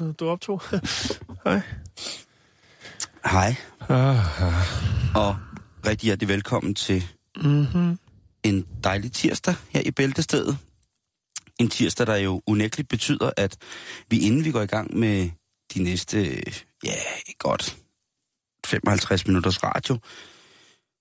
Altså, du optog. Hej. Hej, Ah, og rigtig hjertelig velkommen til mm-hmm. en dejlig tirsdag her i Bæltestedet. En tirsdag, der jo unægteligt betyder, at vi inden vi går i gang med de næste, ja, godt 55 minutters radio,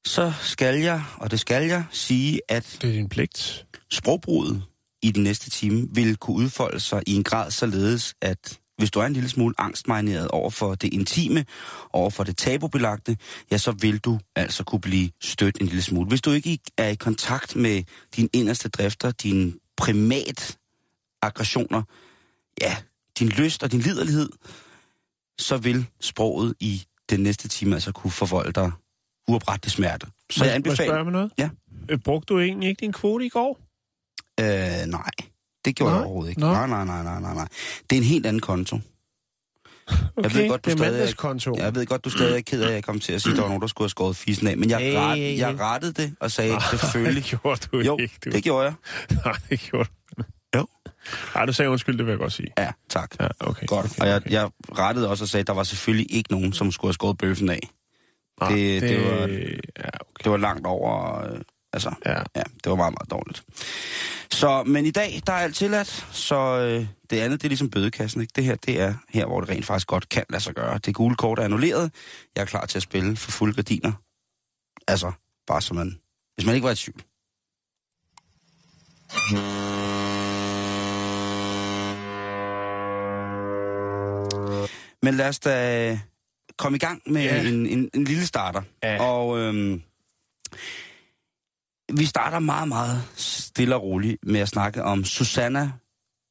så skal jeg, og det skal jeg, sige, at Det er din pligt. sprogbruget i den næste time vil kunne udfolde sig i en grad således, at hvis du er en lille smule angstmarineret over for det intime, over for det tabubelagte, ja, så vil du altså kunne blive stødt en lille smule. Hvis du ikke er i kontakt med dine inderste drifter, dine primat aggressioner, ja, din lyst og din liderlighed, så vil sproget i den næste time altså kunne forvolde dig uoprettelig smerte. Så jeg Må jeg spørge anbefaler... med noget? Ja. Øh, Brugte du egentlig ikke din kvote i går? Øh, nej, det gjorde Nej? jeg overhovedet ikke. Nej, nej, nej, nej, nej, nej. Det er en helt anden konto. Okay, ved godt, du det er mandagskonto. Jeg ved godt, du stadig er ked af, at jeg kom til at sige, at der var nogen, der skulle have skåret fisen af. Men jeg, Hey, ret, hey, jeg rettede det og sagde, selvfølgelig. det gjorde du Jo, ikke. Du. det gjorde jeg. Nej, det gjorde du. Jo. Nej, du sagde undskyld, det vil jeg godt sige. Ja, tak. Ja, okay. Godt. Okay, Og jeg, okay. jeg rettede også og sagde, at der var selvfølgelig ikke nogen, som skulle have skåret bøffen af. Nej, det- det var- Ja, okay. Det var langt over... Øh, altså, Ja. ja, det var meget, meget dårligt. Så, men i dag, der er alt tilladt, så øh, det andet, det er ligesom bødekassen, ikke? Det her, det er her, hvor det rent faktisk godt kan lade sig gøre. Det gule kort er annulleret. Jeg er klar til at spille for fulde gardiner. Altså, bare så man... Hvis man ikke var i tvivl. Men lad os da komme i gang med Ja. en, en, en lille starter. Ja. Og øhm, vi starter meget, meget stille og roligt med at snakke om Susanna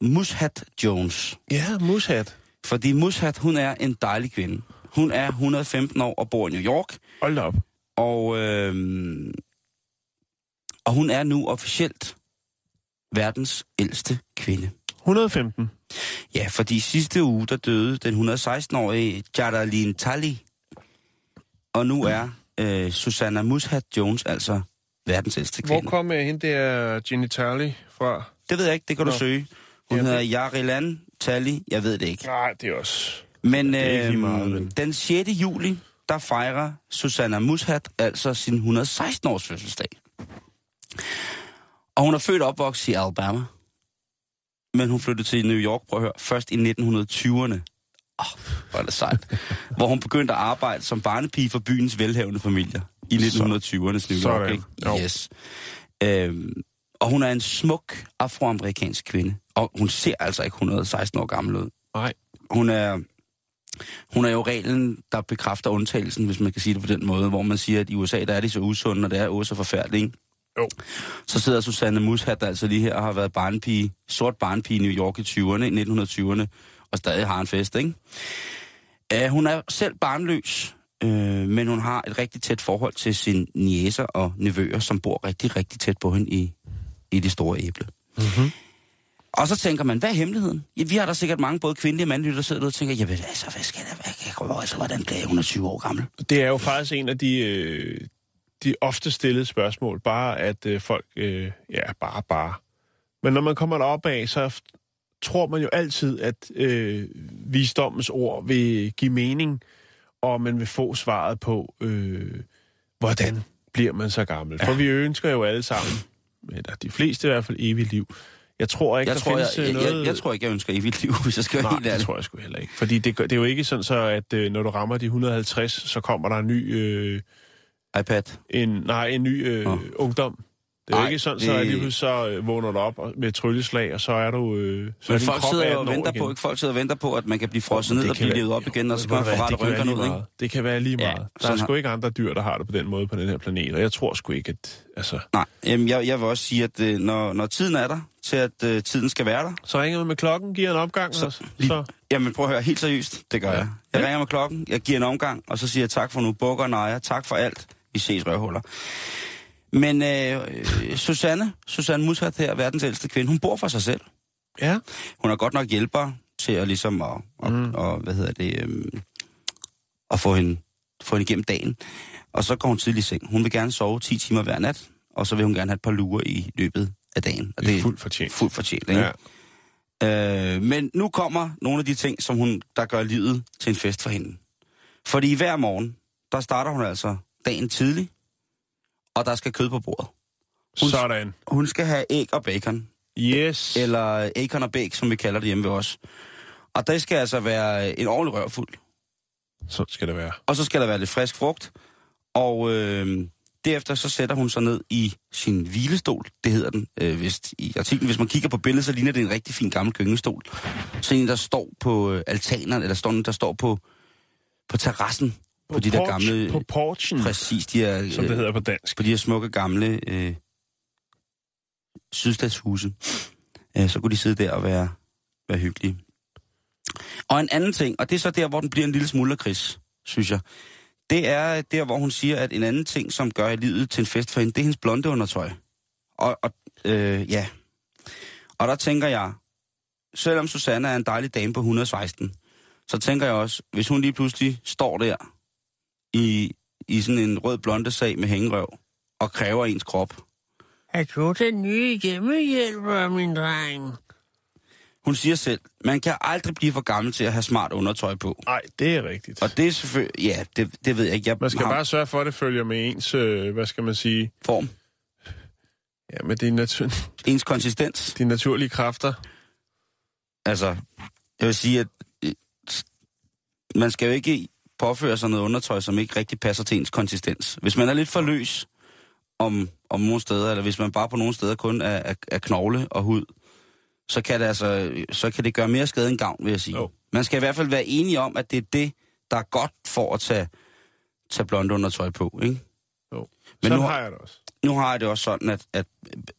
Mushat Jones. Ja, mushat. Fordi Mushat, hun er en dejlig kvinde. Hun er 115 år og bor i New York. Hold op. Og, øhm, og hun er nu officielt verdens ældste kvinde. 115. Ja, fordi sidste uge, der døde den 116-årige Jadaline Talley. Og nu er øh, Susanna Mushat Jones altså verdens ældste Hvor kvinde. kom øh, hende der Ginny Tarly fra? Det ved jeg ikke, det kan du Nå. søge. Hun Ja, hedder det- Jarilan Talley, jeg ved det ikke. Nej, det er også... Men det er ikke lige meget, øh, den 6. juli, der fejrer Susanna Mushat altså sin 116-års fødselsdag. Og hun er født og opvokset i Alabama. Men hun flyttede til New York, prøv at høre, først i 1920'erne. Åh, oh, hvor er det sejt. hvor hun begyndte at arbejde som barnepige for byens velhavende familier i 1920'ernes New York. Ikke? Jo. Yes. Øhm, og hun er en smuk afroamerikansk kvinde. Og hun ser altså ikke 116 år gammel ud. Nej. Hun er, hun er jo reglen, der bekræfter undtagelsen, hvis man kan sige det på den måde, hvor man siger, at i USA, der er de så usunde, og det er også så forfærdeligt, ikke? Jo. Så sidder Susanne Mushat, der altså lige her har været barnpige, sort barnpige i New York i 20'erne, i 1920'erne, og stadig har en fest, ikke? Uh, hun er selv barnløs, uh, men hun har et rigtig tæt forhold til sine niæser og nevøer, som bor rigtig, rigtig tæt på hende i, i det store æble. Mm-hmm. Og så tænker man, hvad er hemmeligheden? Ja, vi har der sikkert mange både kvindelige og mandlige, der sidder der og tænker, jamen altså, hvad skal der, hvad kan jeg altså, hvordan bliver jeg 120 år gammel? Det er jo faktisk en af de, øh, de ofte stillede spørgsmål. Bare at øh, folk, øh, ja, bare, bare. Men når man kommer derop af, så tror man jo altid, at øh, visdommens ord vil give mening, og man vil få svaret på, øh, hvordan bliver man så gammel. For vi ønsker jo alle sammen, eller de fleste i hvert fald, evigt liv. Jeg tror ikke, Jeg der tror, jeg, findes øh, jeg, noget... jeg, jeg tror ikke, jeg ønsker evigt liv, hvis jeg skal Nej, det tror jeg sgu heller ikke. Fordi det, det er jo ikke sådan så, at øh, når du rammer de 150, så kommer der en ny, øh, iPad. en, nej, en ny øh, Nå. ungdom. Det er jo Ej, ikke sådan, så det- lige så øh, vågner du op med et trylleslag, og så er du... Øh, så er Men din folk sidder jo 18 og venter på, ikke? Folk sidder og venter på, at man kan blive frosset ned og blive levet op igen, og så kan man få hvad, ret det kan være rynkerne ud, ikke? Det kan være lige Ja, meget. der er sgu ikke andre dyr, der har det på den måde på den her planet, og jeg tror sgu ikke, at... Altså, Nej, jamen, jeg, jeg vil også sige, at øh, når, når tiden er der, til at øh, tiden skal være der, så ringer man med klokken, giver en opgang, Så- og så... Jamen prøv at høre, helt seriøst, det gør Ja. ja. jeg. Jeg ringer med klokken, jeg giver en omgang, og så siger jeg tak for nu, bukker og nejer, tak for alt. Vi ses røvhuller. Men øh, øh, Susanne, Susanne Mushat her, verdens ældste kvinde, hun bor for sig selv. ja. Hun er godt nok hjælper til at ligesom at, og, Mm. og, hvad hedder det, øhm, at få hende, få hende igennem dagen. Og så går hun tidlig i seng. Hun vil gerne sove 10 timer hver nat, og så vil hun gerne have et par lurer i løbet af dagen. Og Det er fuldt fortjent. fuldt fortjent, ikke? Ja. Øh, men nu kommer nogle af de ting, som hun, der gør livet til en fest for hende. Fordi hver morgen, der starter hun altså dagen tidlig, og der skal kød på bordet. Hun- Sådan. Hun skal have æg og bacon, Yes. eller bacon og bake, som vi kalder det hjemme ved os. Og det skal altså være en ordentlig rørfuld. Så skal det være. Og så skal der være lidt frisk frugt. Og øh, derefter så sætter hun sig ned i sin hvilestol. Det hedder den øh, vist i artiklen. Hvis man kigger på billedet, så ligner det en rigtig fin gammel gyngestol. Så en, der står på øh, altaneren, eller står en, der står på, på terrassen. På, på de der porch- gamle... På porchen, Præcis, de her, som det øh, hedder på dansk. på de her smukke gamle øh, sydstatshuse. Øh, så kunne de sidde der og være, være hyggelige. Og en anden ting, og det er så der, hvor den bliver en lille smule kris, synes jeg. Det er der, hvor hun siger, at en anden ting, som gør livet til en fest for hende, det er hendes blonde undertøj. Og, og øh, ja. Og der tænker jeg, selvom Susanne er en dejlig dame på 116, så tænker jeg også, hvis hun lige pludselig står der i, i sådan en rød blonde sag med hængerøv og kræver ens krop. Er du den nye hjemmehjælper, min dreng? Hun siger selv, man kan aldrig blive for gammel til at have smart undertøj på. Nej, det er rigtigt. Og det er selvfølgelig, ja, det, det ved jeg ikke. Jeg Man skal har bare sørge for, at det følger med ens, øh, hvad skal man sige, form. ja, med de, natu- Ens konsistens. de naturlige kræfter. Altså, jeg vil sige, at øh, man skal jo ikke påføre sig noget undertøj, som ikke rigtig passer til ens konsistens. Hvis man er lidt for løs om, om nogle steder, eller hvis man bare på nogle steder kun er, er, er knogle og hud, så kan, det altså, så kan det gøre mere skade end gavn, vil jeg sige. Jo. Man skal i hvert fald være enige om, at det er det, der er godt for at tage, tage blonde undertøj på, ikke? Jo. Men Sådan nu har- jeg det også. Nu har jeg det også sådan, at, at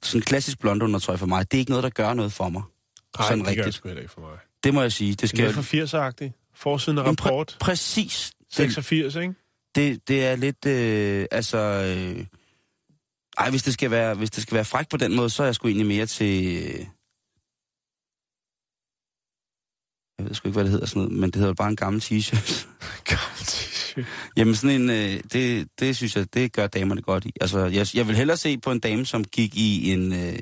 sådan klassisk blonde undertøj for mig, det er ikke noget, der gør noget for mig. Nej, sådan det gør det rigtigt. sgu ikke for mig. Det må jeg sige. Det Det skal er for 80'er-agtigt. Forsiden af Jamen, præ- rapport. præcis. Det, 86, ikke? det, det er lidt, øh, altså... Øh, ej, hvis det, skal være, hvis det skal være fræk på den måde, så er jeg sgu egentlig mere til... Øh, jeg ved sgu ikke, hvad det hedder sådan noget, men det hedder jo bare en gammel t-shirt. Gammel t-shirt. Jamen sådan en, øh, det, det synes jeg, det gør damerne godt i. Altså, jeg, jeg vil hellere se på en dame, som gik i en, øh,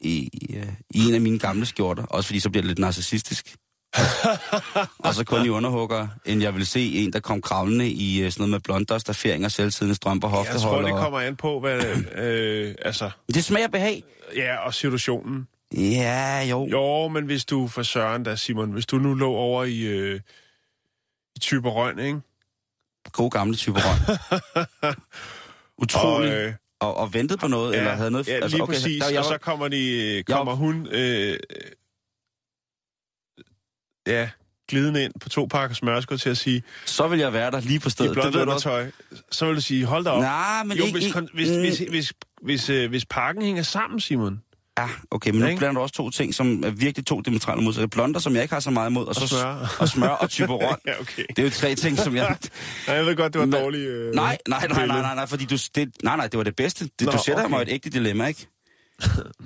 i, øh, i en af mine gamle skjorter, også fordi så bliver det lidt narcissistisk. og så kun i underhugger, end jeg vil se en, der kom kravlende i øh, sådan noget med blonder, stafferinger, selvtidende strømper, Jeg tror, hoftehold. det og- kommer an på, hvad... Øh, altså, Det smager behag. ja, og situationen. Ja, jo. jo. Men hvis du for Søren da, Simon, hvis du nu lå over i, øh, i Typerøn, ikke? God gamle type røg. Utrolig. Og, Og, øh, og, og ventede på noget, eller havde noget... Ja, lige okay, præcis. der, jeg, og så kommer, de, kommer hun øh, ja, glidende ind på to pakker smørskud til at sige, så vil jeg være der lige på i stedet. du også. undertøj. Så vil du sige, hold da op. Nej, men jo, ikke... hvis, ikke- kon- hvis, mm, hvis, hvis, hvis, øh, hvis pakken hænger sammen, Simon, Ja, okay, men nu Ikke? blander du også to ting, som er virkelig to diametrale modsatte. Blonder, som jeg ikke har så meget imod, og, så smør. og smør og typerol. ja, okay. Det er jo tre ting, som jeg... Nej, jeg ved godt, det var dårligt. Øh, Nej, nej, nej, nej, nej, nej, fordi du... Det, nej, nej, det var det bedste. Det, Nå, du sætter okay. mig i et ægte dilemma, ikke?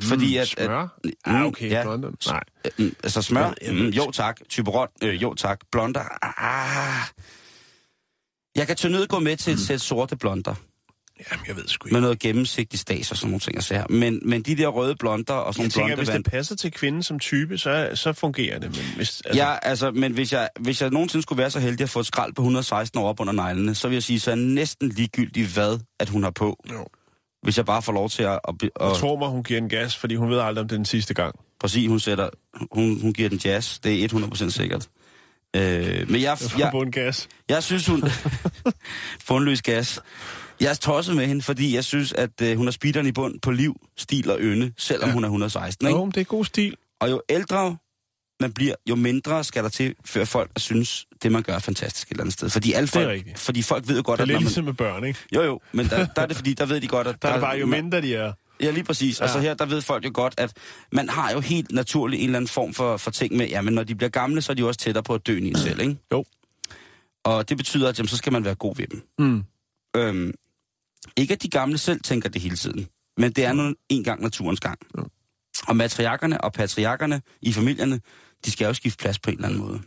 Fordi at... at Smør? Mm, ah, okay, ja. blonde. Nej. Mm, altså smør, mm, jo tak. Typerol, øh, jo tak. Blonder, ah. Jeg kan til nød gå med til et sæt sorte blonder. Jamen, jeg ved sgu ikke. Med noget gennemsigtig stas og sådan nogle ting, jeg ser. Men, men de der røde blonder og sådan Jeg tænker, blonde hvis det passer til kvinden som type, så, så fungerer det. Men hvis, altså, Ja, altså, men hvis jeg, hvis jeg nogensinde skulle være så heldig at få et skrald på 116 år op under neglene, så vil jeg sige, så er næsten ligegyldigt, hvad at hun har på. Jo. Hvis jeg bare får lov til at... at, at, tror mig, hun giver en gas, fordi hun ved aldrig, om det er den sidste gang. præcis, hun sætter... Hun, hun giver den jazz. Det er 100% sikkert. Øh, men jeg, Jeg jeg, gas. jeg synes, hun... få en løs gas. Jeg er tosset med hende, fordi jeg synes, at øh, hun har speederen i bund på liv, stil og ynde, selvom ja. hun er 116. Ikke? Jo, det er god stil. Og jo ældre man bliver, jo mindre skal der til, før folk synes, det man gør er fantastisk et eller andet sted. Fordi, alle Det er folk, fordi folk ved jo godt, Det er at når man... ligesom med børn, ikke? Jo, jo, men der, der er det fordi, der ved de godt, at... Der er det bare, jo mindre de er. Ja, lige præcis. Ja. Og så Ja. her, der ved folk jo godt, at man har jo helt naturligt en eller anden form for, for ting med, jamen når de bliver gamle, så er de jo også tættere på at dø en selv, ikke? Jo. Og det betyder, at jamen, så skal man være god ved dem. Mm. Øhm, ikke at de gamle selv tænker det hele tiden, men det er nu en gang naturens gang. Ja. Og matriarkerne og patriarkerne i familierne, de skal jo skifte plads på en eller anden måde.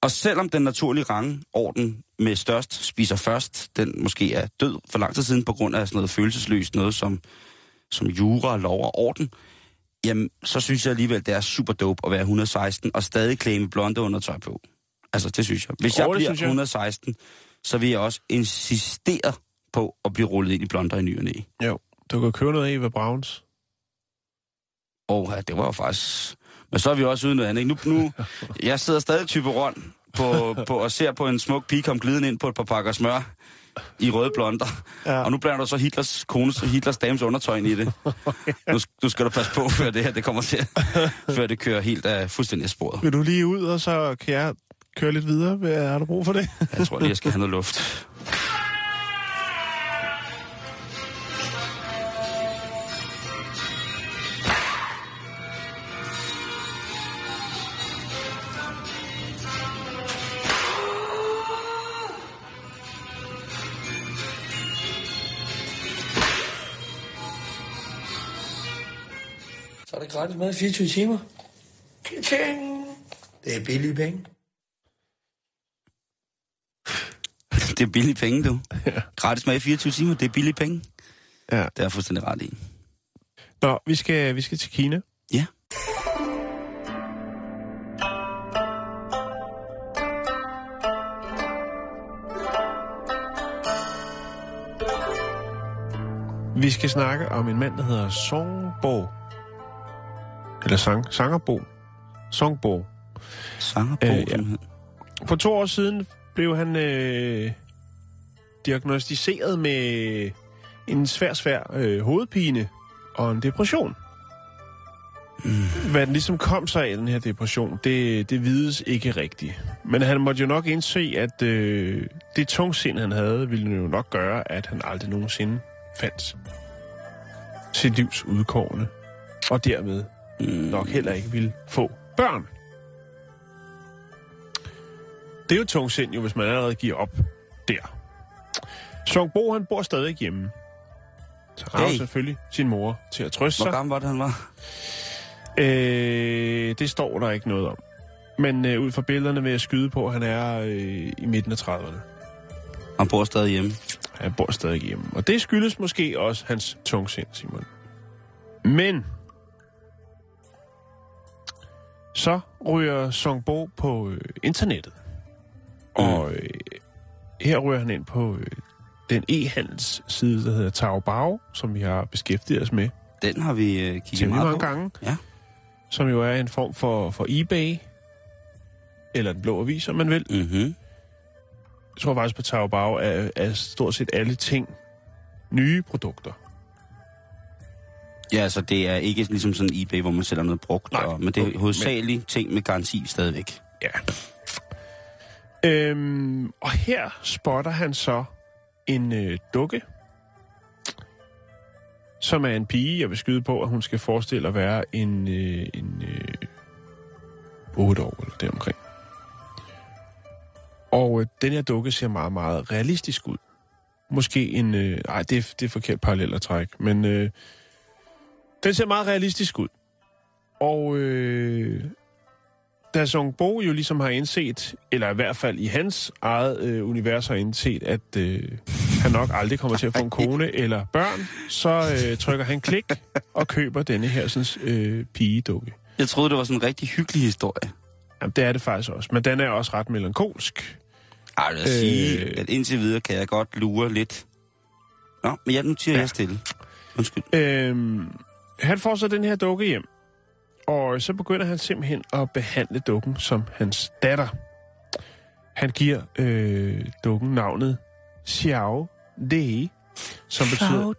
Og selvom den naturlige rangorden med størst spiser først, den måske er død for lang tid siden på grund af sådan noget følelsesløst, noget som, som jura, lov og orden, jamen, så synes jeg alligevel, det er super dope at være 116 og stadig med blonde undertøj på. Altså, det synes jeg. Hvis jeg det bliver synes jeg. 116, så vil jeg også insistere på at blive rullet ind i blonder i ny og næ. Jo. Du kan købe noget Eva Browns. Og ja, det var jo faktisk... Men så er vi også ude i noget andet. ikke? Nu, nu, jeg sidder stadig type rundt på, på, og ser på en smuk pige komme glidende ind på et par pakker smør i røde blonder. Ja. Og nu blander du så Hitlers kones og Hitlers dames undertøj ind i det. Nu, nu skal du passe på, før det her det kommer til, før det kører helt af fuldstændig sporet. Vil du lige ud, og så kan jeg køre lidt videre? Hvad har du brug for det? Jeg tror lige, jeg skal have noget luft. Gratis mad i 24 timer. Ka-ching! Det er billige penge. Det er billige penge, du. Gratis mad i 24 timer, det er billige penge. Ja. Det er jeg fuldstændig ret i. Nå, vi skal, vi skal til Kina. Ja. Vi skal snakke om en mand, der hedder Songbo. Eller sang, Sangerbo. Songbo. Sanger på, Øh, ja. For to år siden blev han øh, diagnostiseret med en svær, svær øh, hovedpine og en depression. Mm. Hvad den ligesom kom sig af, den her depression, det, det vides ikke rigtigt. Men han måtte jo nok indse, at øh, det tungsind, han havde, ville jo nok gøre, at han aldrig nogensinde fandt sit livs udkårne. Og dermed Mm. nok heller ikke ville få børn. Det er jo tungsind jo, hvis man allerede giver op der. Song Bo, han bor stadig hjemme. Så har hey. Selvfølgelig sin mor til at trøste Hvor sig. gammel var det, han var? Øh, det står der ikke noget om. Men øh, ud fra billederne vil jeg skyde på, at han er øh, i midten af 30'erne. Han bor stadig hjemme. Han bor stadig hjemme. Og det skyldes måske også hans tungsind, Simon. Men... Så ryger Songbo på øh, internettet. Og øh, her ryger han ind på øh, den e-handelsside, der hedder Taobao, som vi har beskæftiget os med Den har vi øh, kigget meget mange på. gange. Ja. Som jo er en form for, for eBay. Eller den blå avis, om man vil. Mm-hmm. Jeg tror faktisk på Taobao er, er stort set alle ting nye produkter. Ja, altså det er ikke ligesom sådan en eBay, hvor man sælger noget brugt, Nej, og, men det er men- hovedsageligt ting med garanti stadigvæk. Ja. Øhm, og her spotter han så en øh, dukke, som er en pige, jeg vil skyde på, at hun skal forestille at være en, øh, en øh, 8 år eller deromkring. Og øh, den her dukke ser meget, meget realistisk ud. Måske en... Øh, ej, det er, det er forkert parallel at trække, men øh, den ser meget realistisk ud. Og øh, da Song Bo jo ligesom har indset, eller i hvert fald i hans eget øh, univers har indset, at øh, han nok aldrig kommer til at få en kone eller børn, så øh, trykker han klik og køber denne her sådan, øh, pigedukke. Jeg troede, det var sådan en rigtig hyggelig historie. Jamen, det er det faktisk også, men den er også ret melankolsk. Ej, jeg vil sige, Øh. at indtil videre kan jeg godt lure lidt. Nå, men jeg nu tiger ja. jeg stille. Undskyld. Øhm, han får så den her dukke hjem, og så begynder han simpelthen at behandle dukken som hans datter. Han giver øh, dukken navnet Xiao Day, som betyder,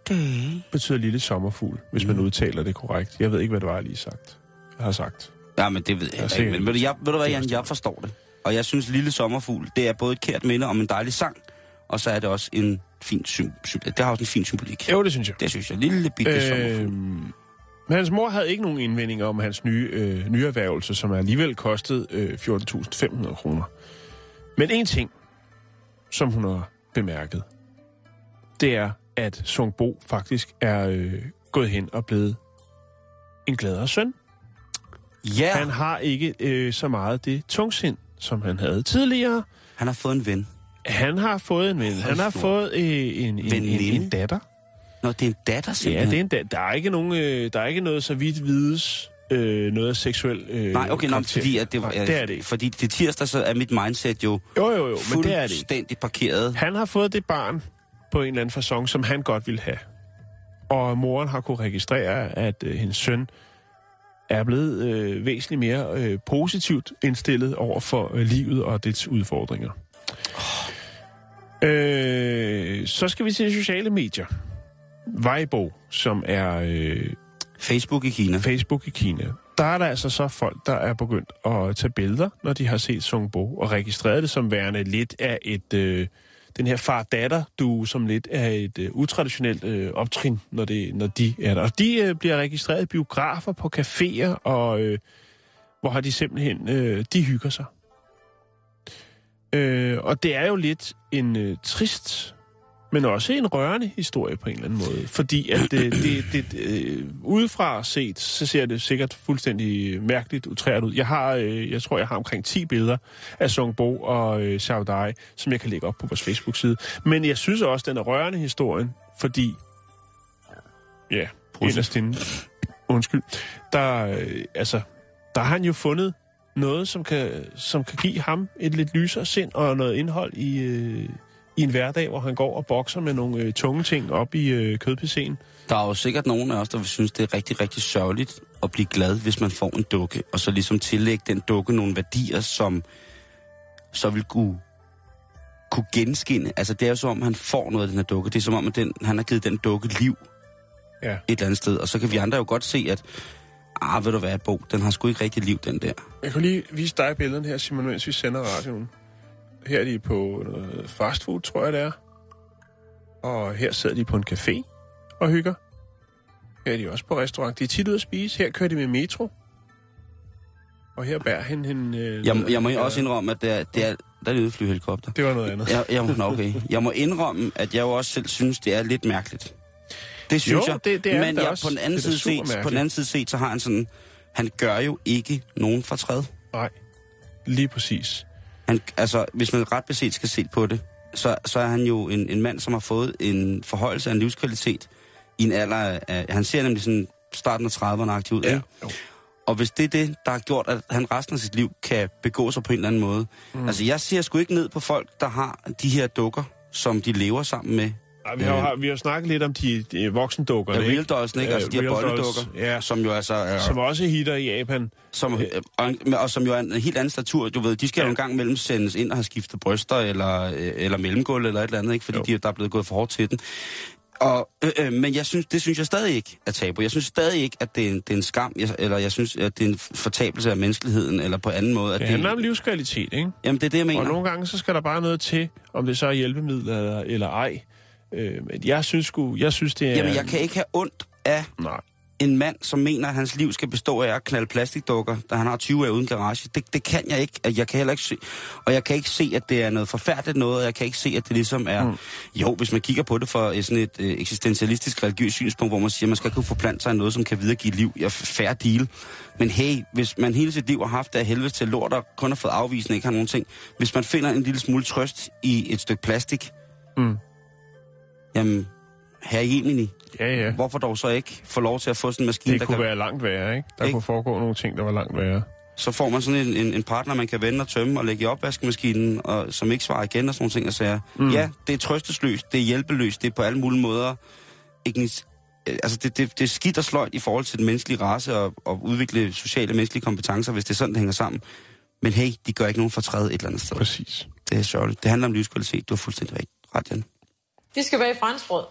betyder lille sommerfugl, hvis man Mm. udtaler det korrekt. Jeg ved ikke, hvad det var, jeg lige sagt. Jeg har sagt. Ja, men det ved Jeg jeg, er ikke. Men ved du, jeg, ved du hvad, Det Jan, jeg forstår det. Og jeg synes, Lille Sommerfugl, det er både et kært minde om en dejlig sang, og så er det også en fin sym- sym- det har også en fin symbolik. Jo, det synes jeg. Det synes jeg. Lille bitte øh... sommerfugl. Men hans mor havde ikke nogen indvendinger om hans nye øh, nyerhvervelse, som alligevel kostede øh, 14.500 kroner. Men en ting, som hun har bemærket, det er, at Sung Bo faktisk er øh, gået hen og blevet en gladere søn. Ja, Han har ikke øh, så meget det tungsind, som han havde tidligere. han har fået en ven. Han har fået en ven. Han har fået øh, en, en, en, en datter. Nå, det er en datter Ja, simpelthen. det er en, da- der er ikke nogen, øh, der er ikke noget så vidt vides øh, noget af seksuel øh, Nej, okay, nå, fordi, at det, var, Nej, det er det ikke. fordi det tirsdag, så er mit mindset jo Jo, jo, jo, men det er det fuldstændig parkeret. Han har fået det barn på en eller anden façon, som han godt ville have. Og moren har kunne registrere, at øh, hendes søn er blevet øh, væsentligt mere øh, positivt indstillet over for øh, livet og dets udfordringer. Øh, så skal vi til de sociale medier. Weibo, som er øh, Facebook i Kina. Facebook i Kina, der er der altså så folk, der er begyndt at tage billeder, når de har set Sung Bo, og registreret det som værende lidt af et, øh, den her far-datter, du som lidt af et øh, utraditionelt øh, optrin, når, det, når de er der. Og de øh, bliver registreret i biografer, på caféer, og øh, hvor har de simpelthen, øh, de hygger sig. Øh, og det er jo lidt en øh, trist men også en rørende historie på en eller anden måde. Fordi at det, det, det, øh, udefra set, så ser det sikkert fuldstændig mærkeligt utræret ud. Jeg har, øh, jeg tror, jeg har omkring 10 billeder af Song Bo og øh, Xiao Dai, som jeg kan lægge op på vores Facebook-side. Men jeg synes også, den er rørende historien, fordi... Ja, inderst inde, undskyld, der, øh, altså, der har han jo fundet noget, som kan, som kan give ham et lidt lysere sind og noget indhold i, øh, i en hverdag, hvor han går og bokser med nogle øh, tunge ting op i øh, kødpicéen. Der er jo sikkert nogen af os, der vil synes, det er rigtig, rigtig sørgeligt at blive glad, hvis man får en dukke, og så ligesom tillægge den dukke nogle værdier, som så vil kunne, kunne genskinne. Altså, det er jo som om, han får noget af den her dukke. Det er som om, at den, han har givet den dukke liv Ja. et eller andet sted. Og så kan vi andre jo godt se, at ah, ved du hvad, Bo, den har sgu ikke rigtig liv, den der. Jeg kan lige vise dig billederne her, Simon, mens vi sender radioen. Her er de på noget fastfood, tror jeg det er. Og her sidder de på en café og hygger. Her er de også på restaurant. De er tit ude at spise. Her kører de med metro. Og her bærer han hende... Øh, Jeg, jeg må også indrømme, at det er, det er, der er en udflyhelikopter. Det var noget andet. Jeg, jeg, nå, okay. jeg må indrømme, at jeg jo også selv synes, det er lidt mærkeligt. Det synes Jo, jeg. det- det er Men jeg, også. på den anden side set, på den anden side set, så har han sådan, han gør jo ikke nogen fortræd. Nej, lige præcis. Han, altså, hvis man ret beset skal se på det, så, så er han jo en, en mand, som har fået en forhøjelse af en livskvalitet i en alder af, han ser nemlig sådan starten af 30'erne aktiv ud, ikke? Jo. Og hvis det er det, der har gjort, at han resten af sit liv kan begå sig på en eller anden måde. Mm. Altså, jeg ser sgu ikke ned på folk, der har de her dukker, som de lever sammen med. Vi, har, Øh. vi har snakket lidt om de, de voksendukkerne, Ja, real dolls'en, ikke? Altså, de her dolls, bolledukker, ja. som jo altså er... Som også hitter i Japan. Som, øh, og, og som jo er en helt anden statur, du ved, de skal ja. Jo en gang imellem sendes ind og have skiftet bryster, eller, øh, eller mellemgulv, eller et eller andet, ikke? Fordi Jo. de, der er blevet gået for hårdt til den. Og, øh, øh, men jeg synes, det synes jeg stadig ikke er tabu. Jeg synes stadig ikke, at det er en, det er en skam, jeg, eller jeg synes, at det er en fortabelse af menneskeligheden, eller på anden måde. At Det handler om livskvalitet, ikke? Jamen, det er det, jeg mener. Og nogle gange, så skal der bare noget til, om det så er hjælpemidler eller, eller ej. Øh, jeg synes, sgu, jeg synes, det er... Jamen, jeg kan ikke have ondt af Nej. en mand, som mener, at hans liv skal bestå af at knalde plastikdukker, da han har 20 år uden garage. Det, det kan jeg ikke. Og Jeg kan heller ikke se, og jeg kan ikke se, at det er noget forfærdeligt noget, og jeg kan ikke se, at det ligesom er... Mm. Jo, hvis man kigger på det fra sådan et øh, eksistentialistisk religiøst synspunkt, hvor man siger, at man skal kunne forplante sig af noget, som kan videregive liv. Ja, fair deal. Men hey, hvis man hele sit liv har haft det af helvede til lort, og kun har fået afvisning, ikke har nogen ting. Hvis man finder en lille smule trøst i et stykke plastik, Mm. Jamen, herre Jemini, Ja, ja. hvorfor dog så ikke få lov til at få sådan en maskine, Det der kunne kan være langt værre, ikke? Der Ikke? kunne foregå nogle ting, der var langt værre. så får man sådan en, en, en partner, man kan vende og tømme og lægge i opvaskemaskinen, og, som ikke svarer igen og sådan nogle ting. Og siger, mm. ja, det er trøstesløst, det er hjælpeløst, det er på alle mulige måder. Ikke, øh, altså, det, det, det er skidt og sløjt i forhold til den menneskelige race og, og udvikle sociale og menneskelige kompetencer, hvis det er sådan, det hænger sammen. Men hey, de gør ikke nogen fortræd et eller andet sted. Præcis. Det er sørgeligt. Det handler om livskvalitet. Du har fuldstændig ret, Jan. De skal være i franskbrød.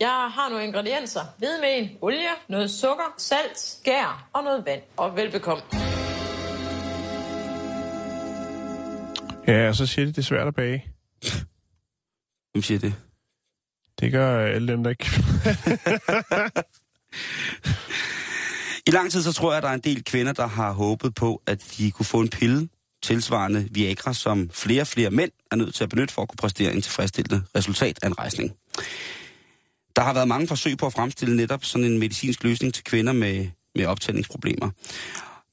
Jeg har nogle ingredienser. Hvidemel, olie, noget sukker, salt, skær og noget vand. Og velbekomme. Ja, og så siger de, det er svært at bage. Hvem siger det? Det gør alle dem, der ikke... I lang tid så tror jeg, at der er en del kvinder, der har håbet på, at de kunne få en pille tilsvarende Viagra, som flere og flere mænd er nødt til at benytte for at kunne præstere en tilfredsstillende resultat af en rejsning. Der har været mange forsøg på at fremstille netop sådan en medicinsk løsning til kvinder med, med optændingsproblemer.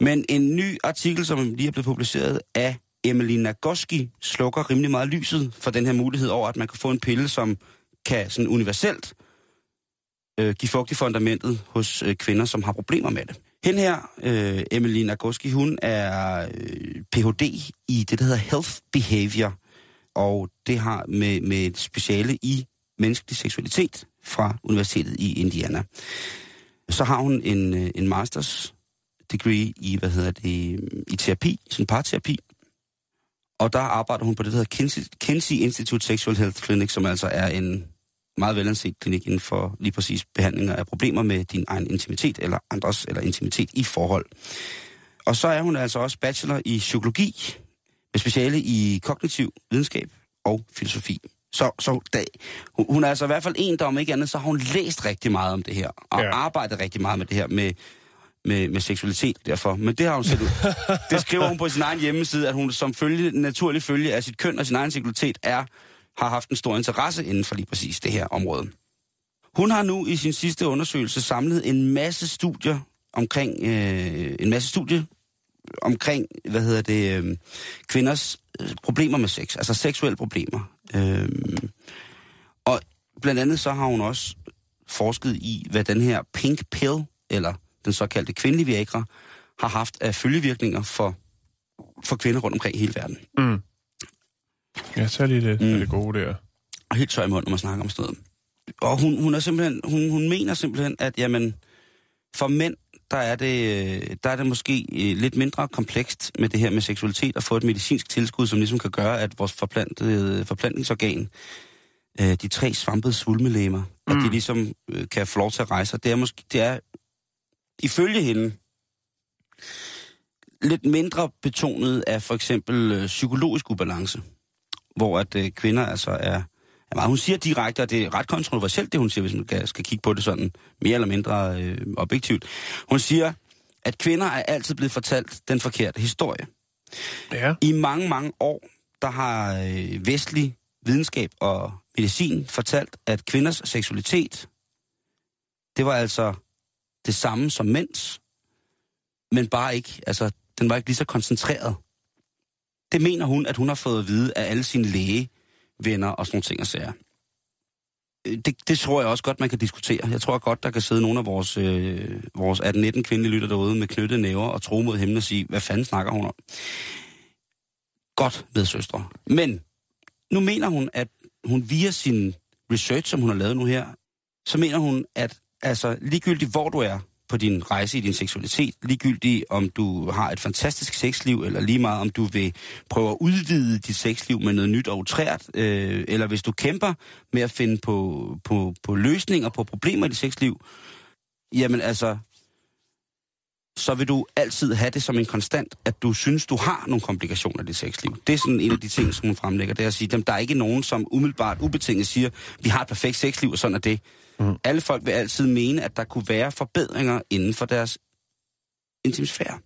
Men en ny artikel, som lige er blevet publiceret af Emily Nagoski, slukker rimelig meget lyset for den her mulighed over, at man kan få en pille, som kan sådan universelt øh, give fugt i fundamentet hos øh, kvinder, som har problemer med det. Hende her, øh, Emily Nagoski, hun er øh, Ph.D. i det, der hedder Health Behavior, og det har med, med et speciale i menneskelig seksualitet fra Universitetet i Indiana. Så har hun en, øh, en masters degree i, hvad hedder det, i terapi, sådan parterapi. Og der arbejder hun på det, der hedder Kinsey, Kinsey Institute Sexual Health Clinic, som altså er en meget velanset klinik inden for lige præcis behandlinger af problemer med din egen intimitet eller andres eller intimitet i forhold. Og så er hun altså også bachelor i psykologi med speciale i kognitiv videnskab og filosofi. Så, så da, hun, hun er altså i hvert fald en, der om ikke andet, så har hun læst rigtig meget om det her, og ja. arbejdet rigtig meget med det her med, med, med seksualitet derfor. Men det har hun selv Det skriver hun på sin egen hjemmeside, at hun som følge, naturlig følge af sit køn og sin egen seksualitet er, har haft en stor interesse inden for lige præcis det her område. Hun har nu i sin sidste undersøgelse samlet en masse studier omkring, øh, en masse studier omkring, hvad hedder det, øh, kvinders øh, problemer med sex, altså seksuelle problemer. Øh, og blandt andet så har hun også forsket i, hvad den her pink pill, eller den såkaldte kvindelige Viagra, har haft af følgevirkninger for, for kvinder rundt omkring i hele verden. Mm. Ja, så lige det, mm. det gode der. Og helt tør i munden, når man snakker om sådan noget. Og hun, hun, er simpelthen, hun, hun mener simpelthen, at jamen, for mænd, der er, det, der er det måske øh, lidt mindre komplekst med det her med seksualitet, at få et medicinsk tilskud, som ligesom kan gøre, at vores forplantede, forplantningsorgan, øh, de tre svampede svulmelæmer, mm. at de ligesom øh, kan få lov til at rejse. Det er måske, det er ifølge hende lidt mindre betonet af for eksempel psykologisk ubalance, hvor at kvinder altså er Jamen, hun siger direkte, at det er ret kontroversielt, det hun siger, hvis man skal, skal kigge på det sådan mere eller mindre øh, objektivt. Hun siger, at kvinder er altid blevet fortalt den forkerte historie. Ja. I mange, mange år, der har øh, vestlig videnskab og medicin fortalt, at kvinders seksualitet, det var altså det samme som mænds, men bare ikke, altså, den var ikke lige så koncentreret. Det mener hun, at hun har fået at vide af alle sine læge, venner og sådan nogle ting og sager. Øh, det, det tror jeg også godt, man kan diskutere. Jeg tror godt, der kan sidde nogle af vores, øh, vores 18-19 kvindelige lytter derude med knyttede næver og tro mod himlen og sige, hvad fanden snakker hun om? Godt, med søstre. Men nu mener hun, at hun via sin research, som hun har lavet nu her, så mener hun, at altså, ligegyldigt hvor du er, på din rejse i din seksualitet, ligegyldigt om du har et fantastisk sexliv, eller lige meget om du vil prøve at udvide dit sexliv med noget nyt og utrært, øh, eller hvis du kæmper med at finde på, på, på løsninger på problemer i dit sexliv, jamen altså, så vil du altid have det som en konstant, at du synes, du har nogle komplikationer i dit sexliv. Det er sådan en af de ting, som hun fremlægger, det er at sige, at der er ikke nogen, som umiddelbart ubetinget siger, vi har et perfekt sexliv, og sådan er det. Mm. Alle folk vil altid mene, at der kunne være forbedringer inden for deres intimsfære.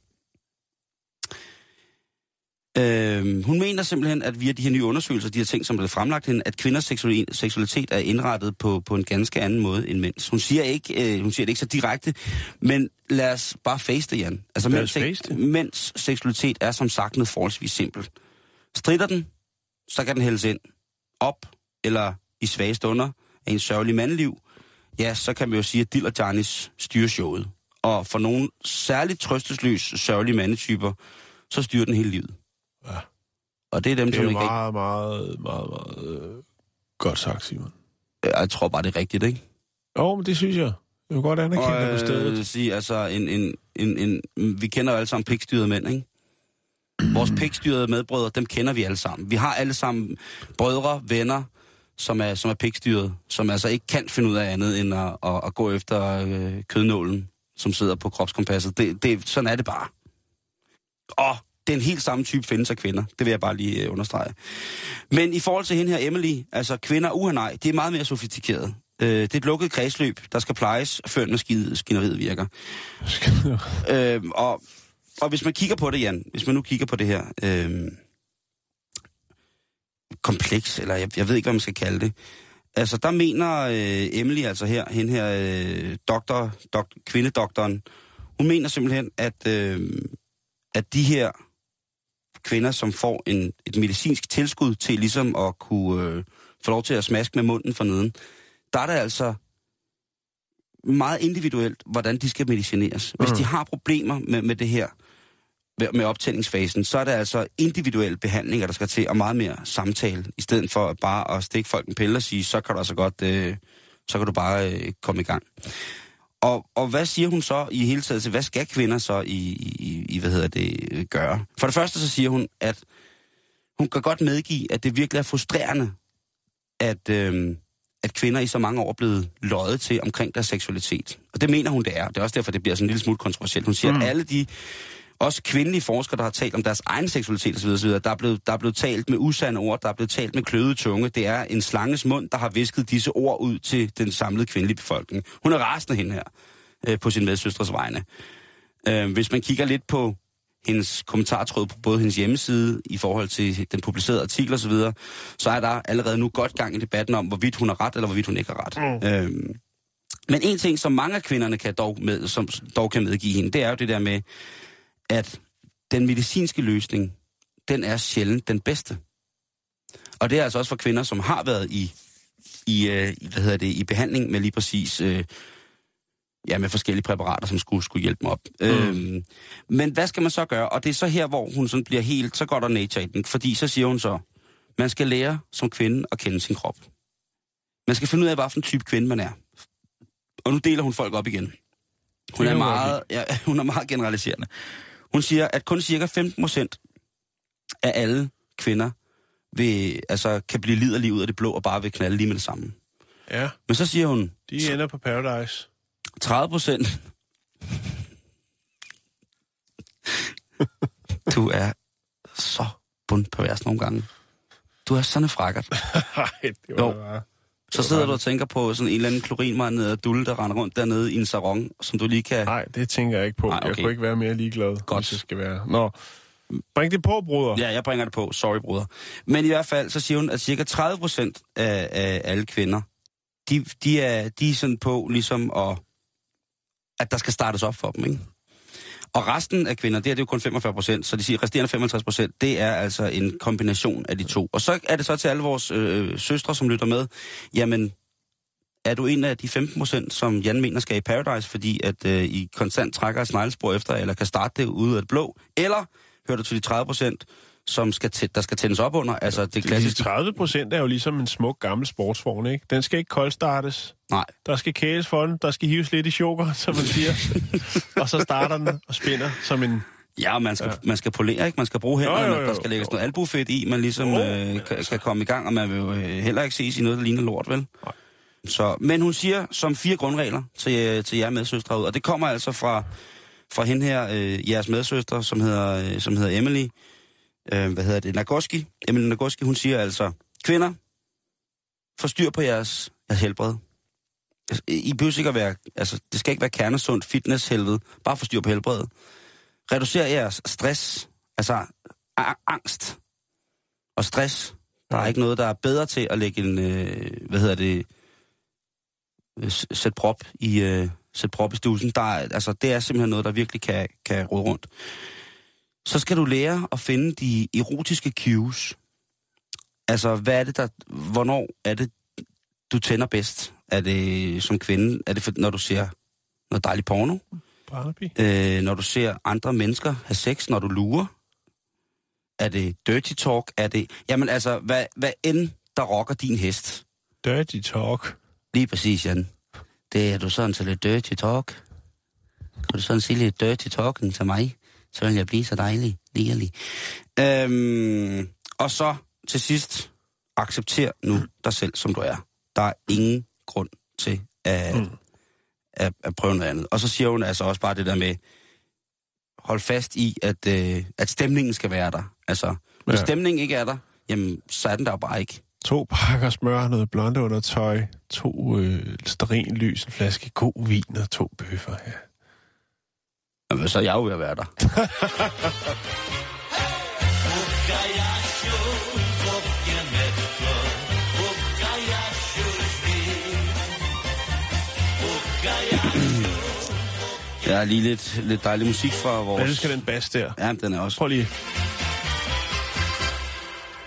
Øh, hun mener simpelthen, at via de her nye undersøgelser, de her ting, som er blevet fremlagt hende, at kvinders seksualitet er indrettet på, på en ganske anden måde end mænds. Hun siger, ikke, øh, hun siger det ikke så direkte, men lad os bare face det, Jan. Altså, mænds, face mænds seksualitet er som sagt noget forholdsvis simpelt. Strider den, så kan den hældes ind. Op, eller i svage stunder af en sørgelig mandliv, ja, så kan man jo sige, at Dill og Janis styrer showet. Og for nogle særligt trøstesløs, sørgelige mandetyper, så styrer den hele livet. Ja. Og det er dem, det er som ikke... meget, meget, meget, meget øh, godt sagt, Simon. Jeg tror bare, det er rigtigt, ikke? Jo, men det synes jeg. Jeg vil godt anerkende og, det på stedet. Øh, sige, altså, en, en, en, en, vi kender jo alle sammen pikstyrede mænd, ikke? Vores pikstyrede medbrødre, dem kender vi alle sammen. Vi har alle sammen brødre, venner, som er, som er pikstyret, som altså ikke kan finde ud af andet end at, at, at gå efter øh, kødnålen, som sidder på kropskompasset. Det, det, sådan er det bare. Og den helt samme type findes af kvinder. Det vil jeg bare lige øh, understrege. Men i forhold til hende her, Emily, altså kvinder, uha nej, det er meget mere sofistikeret. Øh, det er et lukket kredsløb, der skal plejes, før maskineriet virker. øh, og, og hvis man kigger på det, Jan, hvis man nu kigger på det her øh, kompleks, eller jeg, jeg ved ikke, hvad man skal kalde det. Altså, der mener øh, Emily, altså her, hende her, øh, doktor, dok, kvindedoktoren, hun mener simpelthen, at, øh, at de her kvinder, som får en, et medicinsk tilskud til ligesom at kunne øh, få lov til at smaske med munden for neden, der er det altså meget individuelt, hvordan de skal medicineres. Hvis mm. de har problemer med, med det her, med, optændingsfasen, så er det altså individuelle behandlinger, der skal til, og meget mere samtale, i stedet for bare at stikke folk en pille og sige, så kan du altså godt, øh, så kan du bare øh, komme i gang. Og, og hvad siger hun så i hele taget til, hvad skal kvinder så i, i, i hvad hedder det, gøre? For det første så siger hun, at hun kan godt medgive, at det virkelig er frustrerende, at, øh, at kvinder i så mange år er blevet løjet til omkring deres seksualitet. Og det mener hun, det er. Det er også derfor, det bliver sådan en lille smule kontroversielt. Hun siger, mm. at alle de, også kvindelige forskere, der har talt om deres egen seksualitet osv., osv. Der, er blevet, der er blevet talt med usande ord, der er blevet talt med kløede tunge. Det er en slanges mund, der har visket disse ord ud til den samlede kvindelige befolkning. Hun er rasende hende her øh, på sin medsøstres vegne. Øh, hvis man kigger lidt på hendes kommentartråd på både hendes hjemmeside i forhold til den publicerede artikel osv., så, så er der allerede nu godt gang i debatten om, hvorvidt hun har ret, eller hvorvidt hun ikke har ret. Mm. Øhm, men en ting, som mange af kvinderne kan dog, med, som dog kan medgive hende, det er jo det der med, at den medicinske løsning, den er sjældent den bedste. Og det er altså også for kvinder, som har været i, i, øh, hvad hedder det, i behandling med lige præcis øh, ja, med forskellige præparater, som skulle, skulle hjælpe mig op. Mm. Øhm, men hvad skal man så gøre? Og det er så her, hvor hun sådan bliver helt, så går der nature i den, fordi så siger hun så, man skal lære som kvinde at kende sin krop. Man skal finde ud af, hvilken type kvinde man er. Og nu deler hun folk op igen. Hun er meget, ja, hun er meget generaliserende. Hun siger, at kun cirka 15 procent af alle kvinder vil, altså, kan blive liderlige ud af det blå og bare vil knalde lige med det samme. Ja. Men så siger hun... De ender på Paradise. 30 procent. du er så bundpervers nogle gange. Du er sådan en frækkert. Nej, det var jo. bare... Så sidder du og tænker på sådan en eller anden klorinmand dulle, der render rundt dernede i en sarong, som du lige kan... Nej, det tænker jeg ikke på. Nej, okay. Jeg kunne ikke være mere ligeglad, Godt. hvis det skal være. Nå, bring det på, bruder. Ja, jeg bringer det på. Sorry, bruder. Men i hvert fald, så siger hun, at cirka 30 procent af, af alle kvinder, de, de, er, de er sådan på ligesom at at der skal startes op for dem, ikke? Og resten af kvinder, det er det jo kun 45 procent, så de siger, resterende 55 procent, det er altså en kombination af de to. Og så er det så til alle vores øh, søstre, som lytter med, jamen, er du en af de 15 procent, som Jan mener skal i Paradise, fordi at øh, I konstant trækker et sneglespor efter, eller kan starte det ude af det blå, eller hører du til de 30 procent, som skal der skal tændes op under. Altså det klassiske... De 30 procent er jo ligesom en smuk gammel sportsvogn, ikke? Den skal ikke koldstartes. Nej. Der skal kæles for den, der skal hives lidt i choker, som man siger. og så starter den og spænder som en... Ja, man skal, ja. man skal polere, ikke? Man skal bruge hænderne, jo, jo, jo, der skal lægges jo. noget albufedt i, man ligesom jo, øh, kan, kan komme i gang, og man vil jo øh, heller ikke ses i noget, der ligner lort, vel? Nej. Så, men hun siger som fire grundregler til, øh, til jer medsøstre ud, og det kommer altså fra, fra hende her, øh, jeres medsøster, som hedder, øh, som hedder Emily, øh, hvad hedder det, Nagoski. Emily Nagoski, hun siger altså, kvinder, forstyr på jeres, jeres helbred. Altså, I behøver ikke at være, altså, det skal ikke være kernesundt fitness helvede. Bare forstyr på helbredet. Reducer jeres stress, altså angst og stress. Der er ikke noget, der er bedre til at lægge en, øh, hvad hedder det, øh, sæt prop i, øh, sæt prop i stusen. Der er, altså, det er simpelthen noget, der virkelig kan, kan råde rundt så skal du lære at finde de erotiske cues. Altså, hvad er det, der, hvornår er det, du tænder bedst? Er det som kvinde? Er det, når du ser noget dejligt porno? Øh, når du ser andre mennesker have sex, når du lurer? Er det dirty talk? Er det... Jamen altså, hvad, hvad end der rocker din hest? Dirty talk? Lige præcis, Jan. Det er du sådan til lidt dirty talk. Kan du sådan sige lidt dirty talking til mig? Så vil jeg blive så dejlig, ligerlig. Øhm, og så til sidst, accepter nu dig selv, som du er. Der er ingen grund til at, mm. at, at prøve noget andet. Og så siger hun altså også bare det der med, hold fast i, at, øh, at stemningen skal være der. Altså, hvis Ja. stemningen ikke er der, jamen, så er den der bare ikke. To pakker smør, noget blonde undertøj, to øh, lys, en flaske god vin og to bøffer. Ja. Jamen, så er jeg jo ved at være der. Der er lige lidt, lidt dejlig musik fra vores... Jeg elsker den bas der. Ja, den er også... Prøv lige.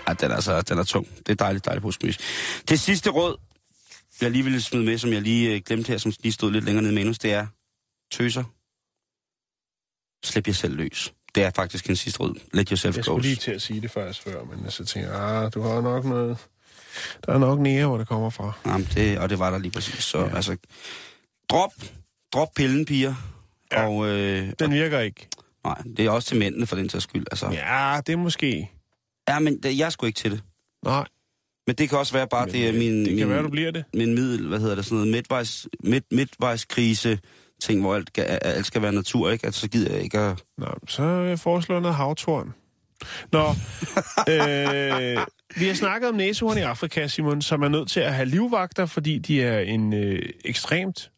Ja, den er, altså, den er tung. Det er dejligt, dejligt positivt. Det sidste råd, jeg lige ville smide med, som jeg lige øh, glemte her, som lige stod lidt længere nede i manus, det er, tøser, slip jer selv løs. Det er faktisk en sidste råd. Let yourself Jeg go. skulle lige til at sige det først før, men så tænker jeg, ah, du har nok noget... Der er nok nære, hvor det kommer fra. Jamen, det, og det var der lige præcis. Så ja. altså, drop, drop pillen, piger. Ja. Og, øh, Den virker ikke. nej, det er også til mændene for den sags skyld. Altså, ja. Det er måske... ja, men det, jeg er sgu ikke til det. Nej, Men det kan også være bare, men, det er øh, min, det kan min, være, du bliver det. min middel, hvad hedder det, sådan noget midtvejs, midt, midtvejskrise ting, hvor alt, skal- alt skal være natur, ikke? Altså, så gider jeg ikke at... Nå, så jeg foreslå noget havtorn. Nå, øh, vi har snakket om næsehorn i Afrika, Simon, som er nødt til at have livvagter, fordi de er en øh, ekstremt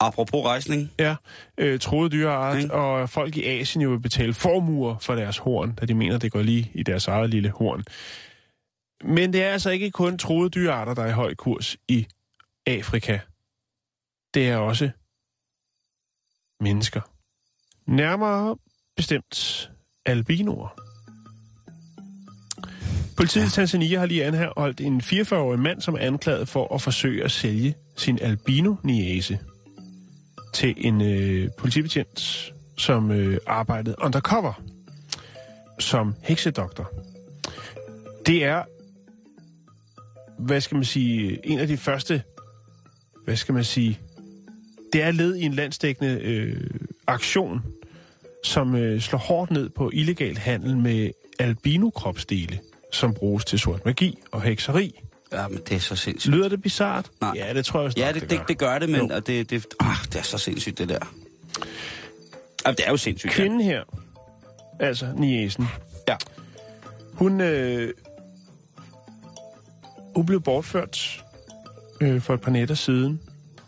Apropos rejsning, ja, øh, troet dyreart, Ikke? og folk i Asien jo vil betale formuer for deres horn, da de mener, det går lige i deres eget lille horn. Men det er altså ikke kun troede dyrearter, der er i høj kurs i Afrika. Det er også mennesker. Nærmere bestemt albinoer. Politiet i Tanzania har lige anholdt en 44-årig mand, som er anklaget for at forsøge at sælge sin albino-niese til en øh, politibetjent, som øh, arbejdede undercover som heksedoktor. Det er, hvad skal man sige, en af de første, hvad skal man sige, det er led i en landsdækkende øh, aktion, som øh, slår hårdt ned på illegal handel med albino-kropsdele, som bruges til sort magi og hekseri. ja, men det er så sindssygt. Lyder det bizart? Nej. Ja, det tror jeg også Ja, nok, det, det, det gør det, men Jo. og det, det, ah, det er så sindssygt, det der. Jamen, det er jo sindssygt. ja. Kvinden her, altså Niesen, Ja. hun, øh, hun blev bortført øh, for et par nætter siden.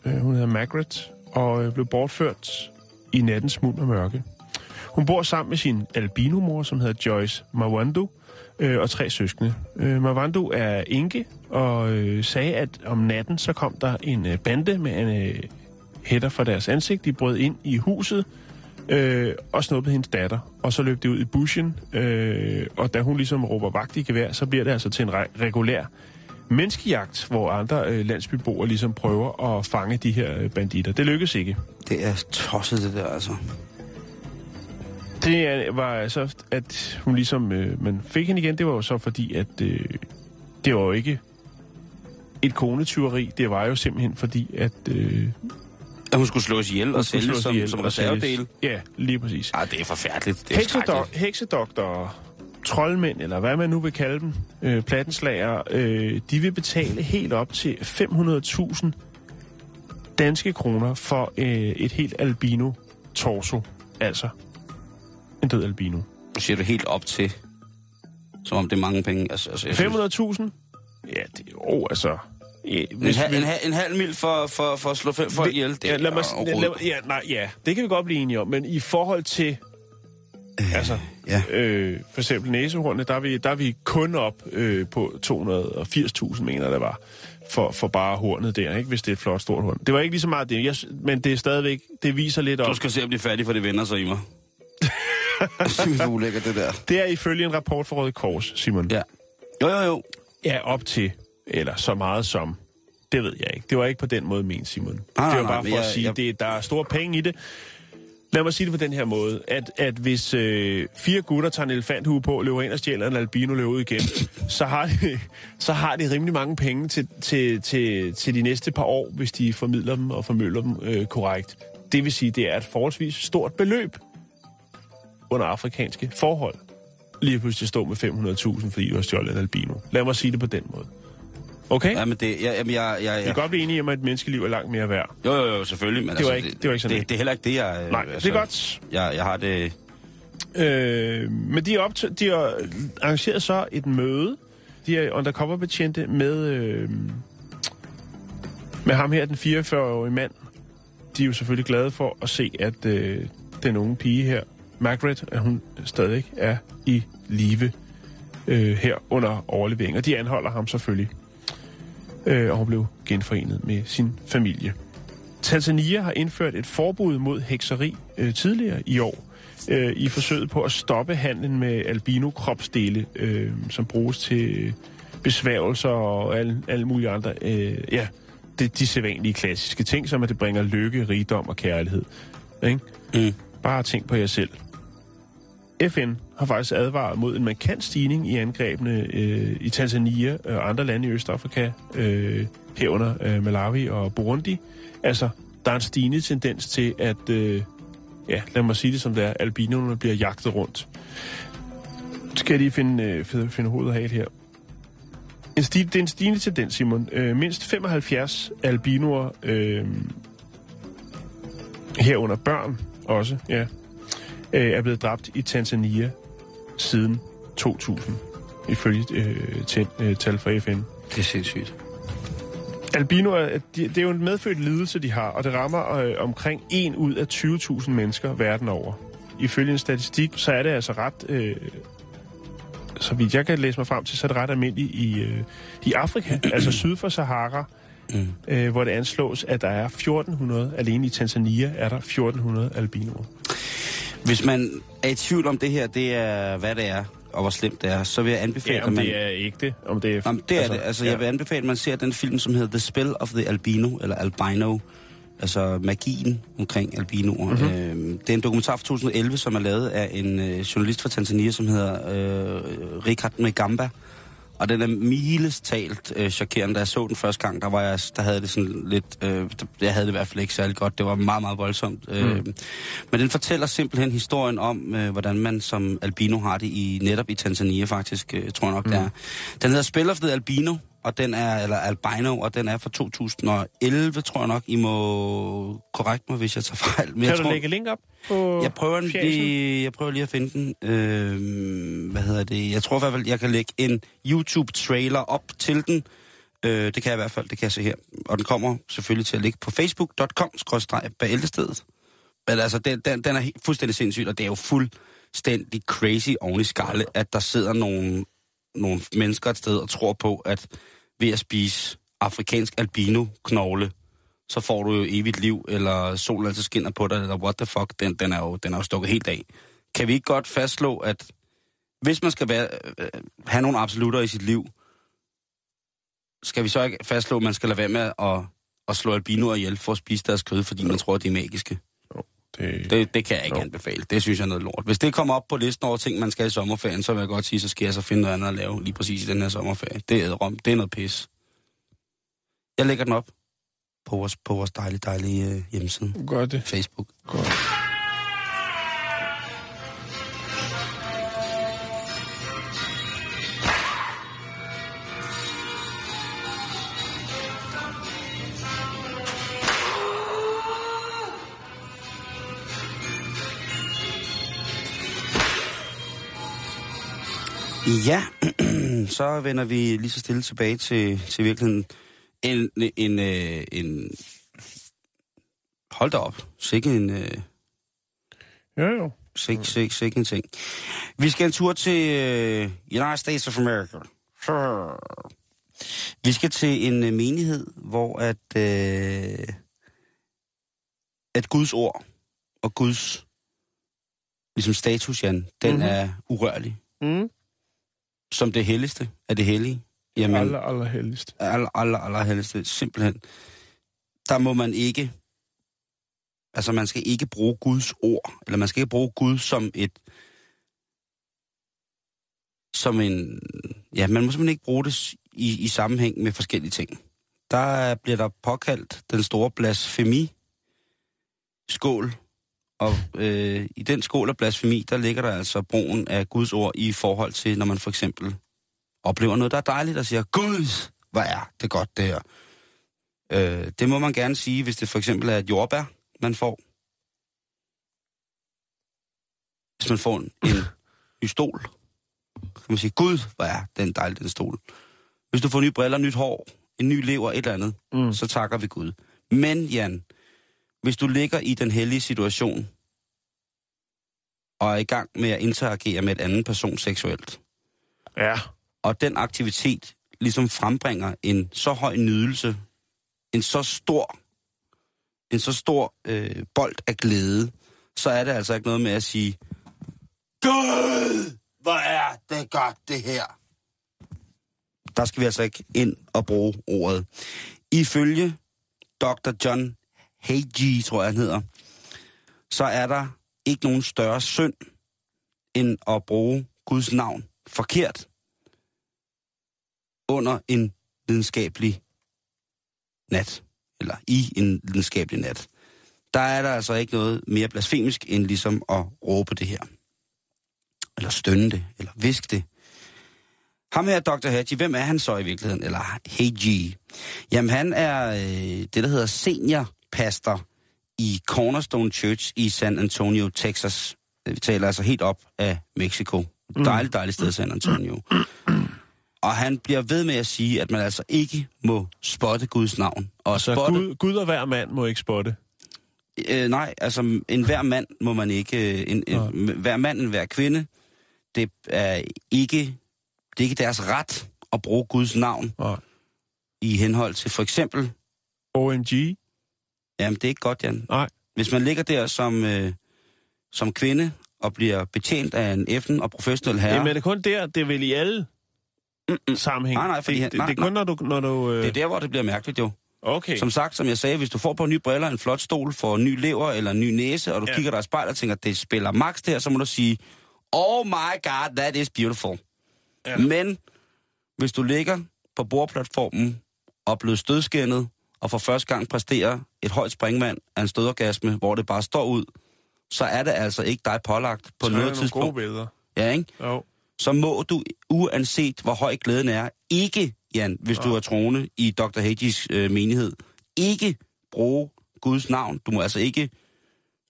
Øh, hun hedder Margaret, og øh, blev bortført i nattens mund og mørke. Hun bor sammen med sin albinomor, som hedder Joyce Mawandu, øh, og tre søskende. Øh, Mawandu er enke, og øh, sagde, at om natten så kom der en øh, bande med en øh, hætter for deres ansigt. De brød ind i huset, øh, og snuppede hendes datter. Og så løb de ud i bushen, øh, og da hun ligesom råber vagt i gevær, så bliver det altså til en re- regulær menneskejagt, hvor andre øh, landsbyboere ligesom prøver at fange de her øh, banditter. Det lykkedes ikke. Det er tosset, det der, altså. Det er- var altså, at hun ligesom, øh, man fik hende igen, det var jo så fordi, at øh, det var jo ikke et konetyveri, det var jo simpelthen fordi, at øh, At hun skulle slås ihjel og sælges som, som reservedel. Ja, lige præcis. Ah, det er forfærdeligt. Det er Heksedok- heksedoktorer, troldmænd, eller hvad man nu vil kalde dem, øh, plattenslager, øh, de vil betale helt op til 500.000 danske kroner for øh, et helt albino-torso. Altså en død albino. Nu siger du helt op til, som om det er mange penge. Altså, altså, jeg synes- 500.000? Ja, det er jo altså... Ja, En, halv, en, halv, en halv mil for, for, for at slå folk ihjel, det ja, lad mig, lad, lad, ja, nej, ja, det kan vi godt blive enige om, men i forhold til, altså, ja. øh, for eksempel næsehornene, der er vi, der er vi kun op øh, på 280.000, mener det var, for, for bare hornet der, ikke, hvis det er et flot stort horn. Det var ikke lige så meget det, jeg, men det er stadigvæk, det viser lidt om, Du skal se at blive færdig, for det vender sig i mig. det er ulækkert, det der. det er ifølge en rapport fra Røde Kors, Simon. Ja. Jo, jo, jo. Ja, op til, eller så meget som, det ved jeg ikke. Det var ikke på den måde ment, Simon. nej, det var nej, bare men for at jeg- sige, jeg- det, der er store penge i det. Lad mig sige det på den her måde, at, at hvis øh, fire gutter tager en elefanthue på, løber ind og stjæler en albino løber ud igen, så har, de, så har de rimelig mange penge til, til, til, til de næste par år, hvis de formidler dem og formøller dem øh, korrekt. Det vil sige, det er et forholdsvis stort beløb under afrikanske forhold. Lige pludselig stå med 500.000, fordi du har stjålet en albino. Lad mig sige det på den måde. Okay? Ja, men det, jeg, jamen, jeg, jeg, Vi kan jeg, godt blive enige om, at et menneskeliv er langt mere værd. jo, jo, jo, selvfølgelig, men Det var altså, ikke- det var ikke sådan det, helt. det, er heller ikke det, jeg... øh, Nej, det er godt. Jeg, jeg har det... Øh, men de, op til, de har arrangeret så et møde, de er undercover-betjente med, øh, med ham her, den 44-årige mand. De er jo selvfølgelig glade for at se, at øh, den unge pige her, Margaret, at hun stadig er i live øh, her under overlevering. Og de anholder ham selvfølgelig. Øh, og hun blev genforenet med sin familie. Tanzania har indført et forbud mod hekseri øh, tidligere i år, øh, i forsøget på at stoppe handlen med albino-kropsdele, øh, som bruges til besværgelser og alle, alle mulige andre, øh, ja, det, de sædvanlige klassiske ting, som at det bringer lykke, rigdom og kærlighed. Ikke? Mm. Bare tænk på jer selv. FN har faktisk advaret mod en markant stigning i angrebene øh, i Tanzania og andre lande i Østafrika, øh, herunder øh, Malawi og Burundi. Altså, der er en stigende tendens til, at, øh, ja, lad mig sige det som det er, albinoerne bliver jagtet rundt. Skal jeg lige finde, øh, finde, finde hovedet af her. En sti, det er en stigende tendens, Simon. Øh, mindst 75 albinoer, øh, herunder børn også, ja, øh, er blevet dræbt i Tanzania siden 2000, ifølge øh, til, øh, tal fra FN. Det er sindssygt. Albinoer, de, det er jo en medfødt lidelse, de har, og det rammer øh, omkring 1 ud af 20.000 mennesker verden over. Ifølge en statistik, så er det altså ret... Øh, så vidt jeg kan læse mig frem til, så er det ret almindeligt i, øh, i Afrika, altså syd for Sahara, Mm. øh, hvor det anslås, at der er 1400, alene i Tanzania er der 1400 albinoer. Hvis man er i tvivl om det her, det er, hvad det er, og hvor slemt det er, så vil jeg anbefale, Ja, om at man... det er ikke det. Om det er, Jamen, det er altså, det. Altså, ja. jeg vil anbefale, at man ser den film, som hedder The Spell of the Albino, eller Albino. Altså magien omkring albinoer. Mhm. Mm-hmm. Øhm, det er en dokumentar fra 2011, som er lavet af en øh, journalist fra Tanzania, som hedder øh, Richard Megamba. Og den er miles talt øh, chokerende. Da jeg så den første gang, der, var jeg, der havde det sådan lidt... Øh, jeg havde det i hvert fald ikke særlig godt. Det var meget, meget voldsomt. Mm. Øh, men den fortæller simpelthen historien om, øh, hvordan man som albino har det i netop i Tanzania faktisk, øh, tror jeg nok, mm. det er. Den hedder Spell of the Albino, og den er, eller Albino, og den er fra 2011, tror jeg nok. I må korrekt mig, hvis jeg tager fejl. Men Kan jeg du tror, lægge link op på jeg prøver, fjæsen? lige, jeg prøver lige at finde den. Øh, hvad hedder det? Jeg tror i hvert fald, jeg kan lægge en YouTube-trailer op til den. Øh, det kan jeg i hvert fald, det kan jeg se her. Og den kommer selvfølgelig til at ligge på facebook.com-bæltestedet. Men altså, den, den, den er helt, fuldstændig sindssyg, og det er jo fuldstændig crazy oven i skalle, at der sidder nogle, nogle mennesker et sted og tror på, at ved at spise afrikansk albino-knogle, så får du jo evigt liv, eller solen altså skinner på dig, eller what the fuck, den, den, er, jo, den er jo stukket helt af. Kan vi ikke godt fastslå, at hvis man skal være, øh, have nogle absolutter i sit liv, skal vi så ikke fastslå, at man skal lade være med at, at slå albinoer ihjel for at spise deres kød, fordi man tror, at de er magiske? Det, Det, det kan jeg ikke Jo. anbefale. Det synes jeg er noget lort. Hvis det kommer op på listen over ting, man skal i sommerferien, så vil jeg godt sige, så skal jeg så finde noget andet at lave lige præcis i den her sommerferie. Det er rom. Det er noget pis. Jeg lægger den op på vores, på vores dejlige, dejlige øh, hjemmeside. gør det. Facebook. Godt. Ja, så vender vi lige så stille tilbage til, til virkeligheden. En, en, øh, en, hold da op. Sikke en, øh, Ja, jo. Sikke, sikke, sikke en ting. Vi skal en tur til øh, United States of America. Vi skal til en øh, menighed, hvor at, øh, at Guds ord og Guds ligesom status, Jan, den Mhm. mm-hmm. er urørlig. Mm. Som det helligste af det hellige. Jamen, Aller, aller heldigst. aller, aller, aller helligste. Simpelthen. Der må man ikke... Altså, man skal ikke bruge Guds ord, eller man skal ikke bruge Gud som et... Som en... Ja, man må simpelthen ikke bruge det i, i sammenhæng med forskellige ting. Der bliver der påkaldt den store blasfemi skål. Og øh, i den skål af blasfemi, der ligger der altså brugen af Guds ord i forhold til, når man for eksempel oplever noget, der er dejligt, og siger, Gud, hvor er det godt det her. Øh, det må man gerne sige, hvis det for eksempel er et jordbær, man får. Hvis man får en, en ny stol, kan man sige, gud, hvor er den dejlig, den stol. Hvis du får nye briller, nyt hår, en ny lever, et eller andet, mm. så takker vi Gud. Men Jan, hvis du ligger i den hellige situation, og er i gang med at interagere med et andet person seksuelt, Ja. og den aktivitet ligesom frembringer en så høj nydelse, en så stor, en så stor øh, bold af glæde, så er det altså ikke noget med at sige, Gud, hvor er det godt det her. Der skal vi altså ikke ind og bruge ordet. Ifølge Dr. John Hagee, tror jeg han hedder, så er der ikke nogen større synd, end at bruge Guds navn forkert under en videnskabelig nat, eller i en videnskabelig nat. Der er der altså ikke noget mere blasfemisk, end ligesom at råbe det her. Eller stønne det, eller viske det. Ham her, Dr. Hadji, hvem er han så i virkeligheden? Eller Hadji? Jamen, han er øh, det, der hedder senior seniorpastor i Cornerstone Church i San Antonio, Texas. Vi taler altså helt op af Mexico. Dejligt, dejligt sted, San Antonio. Og han bliver ved med at sige, at man altså ikke må spotte Guds navn. Og Så spotte, Gud, Gud og hver mand må ikke spotte. øh, nej, altså en hver mand må man ikke, øh, en, en, hver mand, en hver kvinde, det er ikke, det er ikke deres ret at bruge Guds navn Nej. i henhold til for eksempel, OMG? Jamen det er ikke godt, Jan. Nej. Hvis man ligger der som, øh, som kvinde og bliver betjent af en FN og professionel herre, Jamen er det kun der? Det er vel i alle sammenhæng? Nej, nej, fordi det, det, nej, det er kun, når du... Når du øh... det er der, hvor det bliver mærkeligt jo. Okay. Som sagt, som jeg sagde, hvis du får på en ny briller, en flot stol, får en ny lever eller en ny næse, og du Ja. kigger dig i spejlet og tænker, det spiller max der, så må du sige, oh my god, that is beautiful. Ja. Men hvis du ligger på bordplatformen og blevet stødskændet, og for første gang præsterer et højt springvand af en stødorgasme, hvor det bare står ud, så er det altså ikke dig pålagt på Så noget tidspunkt. gode billeder. Ja, ikke? Jo. så må du, uanset hvor høj glæden er, ikke, Jan, hvis du er troende i Dr. Hagis øh, menighed, ikke bruge Guds navn. Du må altså ikke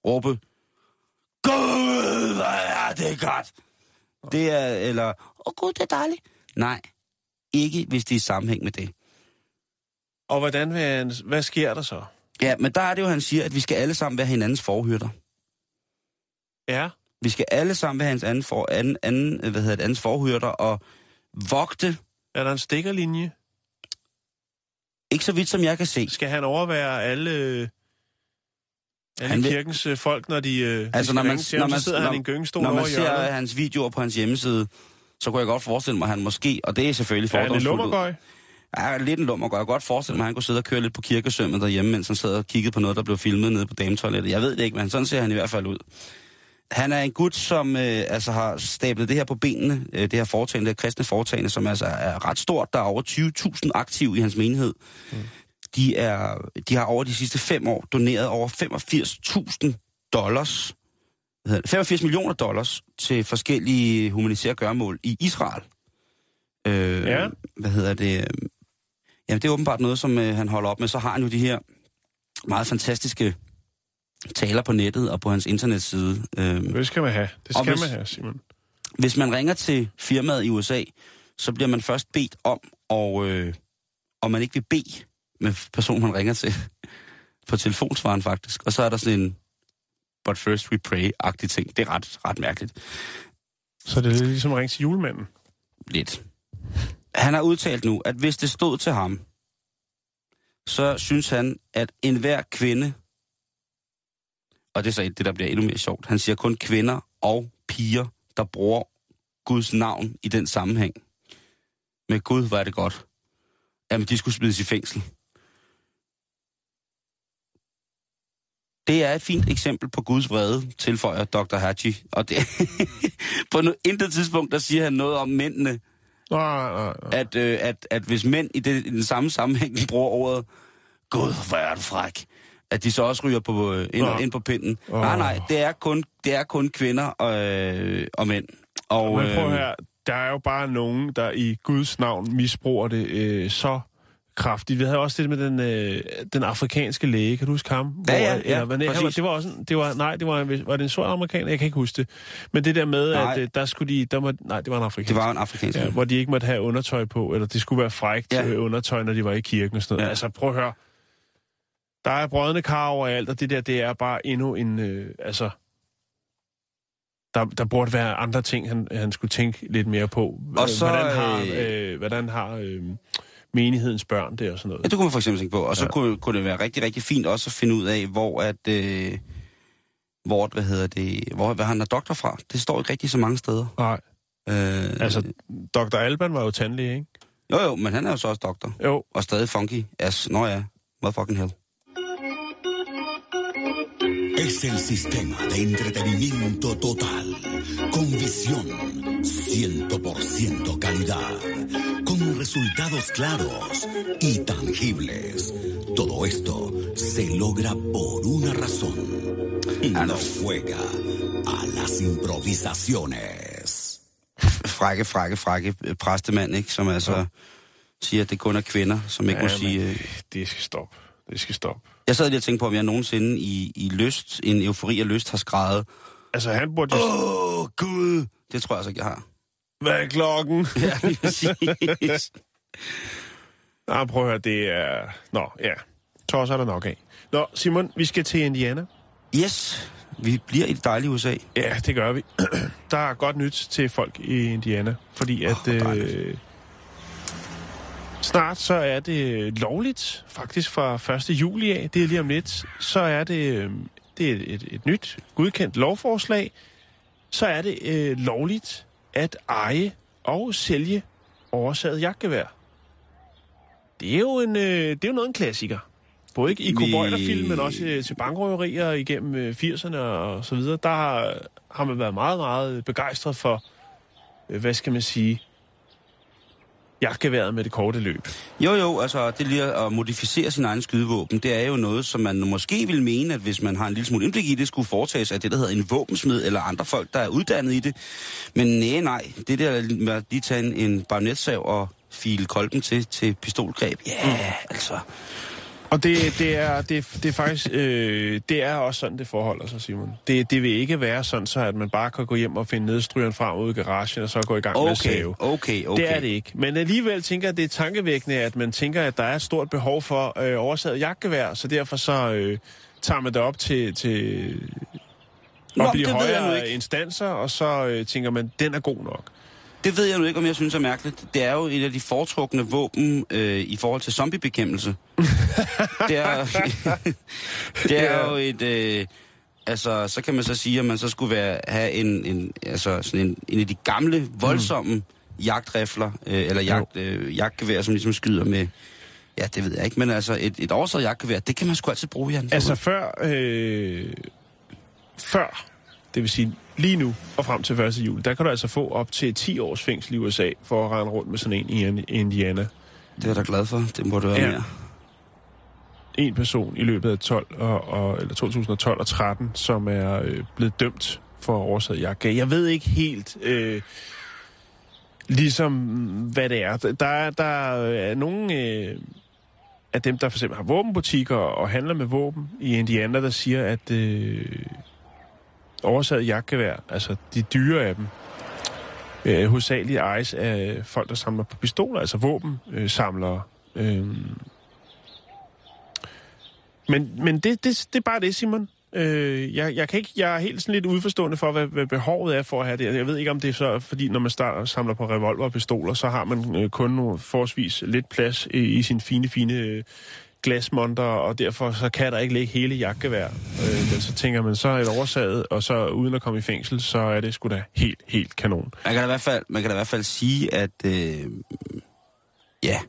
råbe, Gud, hvor er det godt. Det er, eller, åh oh, Gud, det er dejligt. Nej, ikke hvis det er i sammenhæng med det. Og hvordan vil han, hvad sker der så? Ja, men der er det jo, han siger, at vi skal alle sammen være hinandens forhyrter. Ja. Vi skal alle sammen være hans anden, for, anden, anden, hvad hedder det, andens forhyrter og vogte, Er der en stikkerlinje? ikke så vidt som jeg kan se. Skal han overvære alle, alle Han vil- kirkens øh, folk, når de, øh, Altså, de når man, til når ham, man, så sidder når, han i en gyngestol når man ser hjørnet? hans videoer på hans hjemmeside, så kunne jeg godt forestille mig, at han måske, og det er selvfølgelig Er han Ja, lidt en lummergøj. Jeg kunne godt forestille mig, at han kunne sidde og køre lidt på kirkesømmet derhjemme, mens han sad og kiggede på noget, der blev filmet nede på dametoilettet. Jeg ved det ikke, men sådan ser han i hvert fald ud. Han er en gut, som øh, altså har stablet det her på benene, øh, det her foretagende, det her kristne foretagende, som altså er ret stort. Der er over 20.000 aktive i hans menighed. Mm. De, er, de har over de sidste fem år doneret over 85.000 dollars, hvad hedder det, 85 millioner dollars til forskellige humanitære gørmål i Israel. Øh, Ja. Hvad hedder det? Jamen, det er åbenbart noget, som øh, han holder op med. Så har han jo de her meget fantastiske taler på nettet og på hans internetside. Øh, Det skal man have. Det Og skal hvis- man have, Simon. hvis man ringer til firmaet i USA, så bliver man først bedt om, og, øh, om man ikke vil bede med personen, man ringer til. På telefonsvaren faktisk. Og så er der sådan en but first we pray-agtig ting. Det er ret, ret mærkeligt. Så det er ligesom at ringe til julemanden. Lidt. Han har udtalt nu, at hvis det stod til ham, så synes han, at enhver kvinde, og det er så det, der bliver endnu mere sjovt, han siger kun kvinder og piger, der bruger Guds navn i den sammenhæng. Med Gud, hvor er det godt. Jamen, de skulle smides i fængsel. Det er et fint eksempel på Guds vrede, tilføjer Dr. Haji. Og det, på no, intet tidspunkt, der siger han noget om mændene, Nej, nej, nej. at, øh, at, at hvis mænd i, det, i den samme sammenhæng bruger ordet, Gud, hvor er du fræk, at de så også ryger på, øh, ind, Nå. ind på pinden. Åh. Nej, nej, det er kun, det er kun kvinder og, øh, og mænd. Og, Men prøv øh, her, der er jo bare nogen, der i Guds navn misbruger det øh, så kraftigt. Vi havde også det med den, øh, den afrikanske læge, kan du huske ham? Ja, ja, ja, han var, præcis. det var også, en- det var, nej, det var, en- var det en sort amerikaner? Jeg kan ikke huske det. Men det der med, Nej. at øh, der skulle de, der må, nej, det var en afrikaner. Det var en afrikansk. Ja, Ja, hvor de ikke måtte have undertøj på, eller det skulle være frækt Ja. ja. undertøj, når de var i kirken og sådan noget. Ja. Ja. Altså, prøv at høre. Der er brødende kar overalt, og det der, det er bare endnu en, øh, altså... Der, der burde være andre ting, han, han skulle tænke lidt mere på. Og så, hvordan har, øh, øh, hvordan har øh, menighedens børn det og sådan noget. det kunne man for eksempel tænke på. Og så Ja. ja. kunne, kunne det være rigtig, rigtig fint også at finde ud af, hvor at... Øh, hvor, hvad hedder det, hvor, hvad han er doktor fra. Det står ikke rigtig så mange steder. Nej, Øh, altså, Dr. Alban var jo tandlæge, ikke? Jo, jo, men han er jo så også doktor. Jo, Og stadig funky. As, nå ja, motherfucking hell. Es el sistema de entretenimiento total, con visión, 100% calidad, con resultados claros y tangibles. Todo esto se logra por una razón. No juega a las improvisaciones. Frække, frække, frække præstemand, ikke? Som altså ja. siger, at det kun er kvinder, som ikke ja, må sige... Øh... det skal stoppe. Det skal stoppe. Jeg sad lige og tænkte på, om jeg nogensinde i, i lyst, en eufori af lyst, har skrevet, Altså, han burde jo... Åh, oh, Gud! Det tror jeg altså ikke, jeg har. Hvad er klokken? Ja, lige præcis. Prøv at høre, det er... Nå, ja. Tosser er der nok af. Nå, Simon, vi skal til Indiana. yes, vi bliver i det dejlige USA. Ja, det gør vi. Der er godt nyt til folk i Indiana, fordi at... Øh snart så er det øh, lovligt, faktisk fra 1. juli af, det er lige om lidt, så er det, øh, det er et, et nyt godkendt lovforslag, så er det øh, lovligt at eje og sælge oversaget jagtgevær. Det er jo, en, øh, det er jo noget en klassiker. Både ikke i Vi- cowboyderfilm, men også øh, til bankrøverier igennem øh, 80'erne og så videre. Der har, har man været meget, meget begejstret for, øh, hvad skal man sige, jagtgeværet med det korte løb. Jo, jo, altså det lige at modificere sin egen skydevåben, det er jo noget, som man måske vil mene, at hvis man har en lille smule indblik i det, skulle foretages af det, der hedder en våbensmed, eller andre folk, der er uddannet i det. Men nej, nej, det der med at lige tage en, en bagnetsav og file kolben til, til pistolgreb, ja, yeah, altså... Og det, det, er, det, det er faktisk, øh, det er også sådan, det forholder sig, Simon. Det, det vil ikke være sådan, så at man bare kan gå hjem og finde nedstrygeren frem ude i garagen, og så gå i gang med at Okay, save. okay, okay. Det er det ikke. Men alligevel tænker jeg, det er tankevækkende, at man tænker, at der er et stort behov for øh, oversaget jagtgevær, så derfor så øh, tager man det op til, til Nå, op i de højere instanser, og så øh, tænker man, den er god nok. Det ved jeg nu ikke, om jeg synes er mærkeligt. Det er jo et af de foretrukne våben øh, i forhold til zombiebekæmpelse. det er, det er jo et... Øh, altså, så kan man så sige, at man så skulle være, have en, en, altså sådan en, en af de gamle, voldsomme mm. jagtrifler, øh, eller jagt, øh, jagtgevær, som ligesom skyder med... Ja, det ved jeg ikke, men altså et, et oversaget jagtgevær, det kan man sgu altid bruge, Jan. Altså før, øh, før, det vil sige lige nu og frem til 1. juli, der kan du altså få op til 10 års fængsel i USA for at rende rundt med sådan en i Indiana. Det er jeg da glad for. Det må du være Ja. mere. En person i løbet af 12 og, og, eller 2012 og 13, som er øh, blevet dømt for oversaget jagtgevær. Jeg ved ikke helt... Øh, Ligesom, hvad det er. Der er, der er nogle øh, af dem, der for eksempel har våbenbutikker og handler med våben i Indiana, der siger, at øh, oversat jagtgevær, altså de dyre af dem, øh, hovedsageligt ejes af folk, der samler på pistoler, altså våbensamlere. Øh, samlere. øh. Men, men det, det, det er bare det, Simon. Øh, jeg, jeg, kan ikke, jeg er helt sådan lidt udforstående for, hvad, hvad behovet er for at have det. Jeg ved ikke, om det er så, fordi når man starter, samler på revolver og pistoler, så har man øh, kun forholdsvis lidt plads i, i sin fine, fine øh, glasmonter, og derfor så kan der ikke ligge hele jagtgevær. Øh, men så tænker man, så er det oversaget, og så uden at komme i fængsel, så er det sgu da helt, helt kanon. Man kan da i hvert fald, man kan da i hvert fald sige, at øh, ja,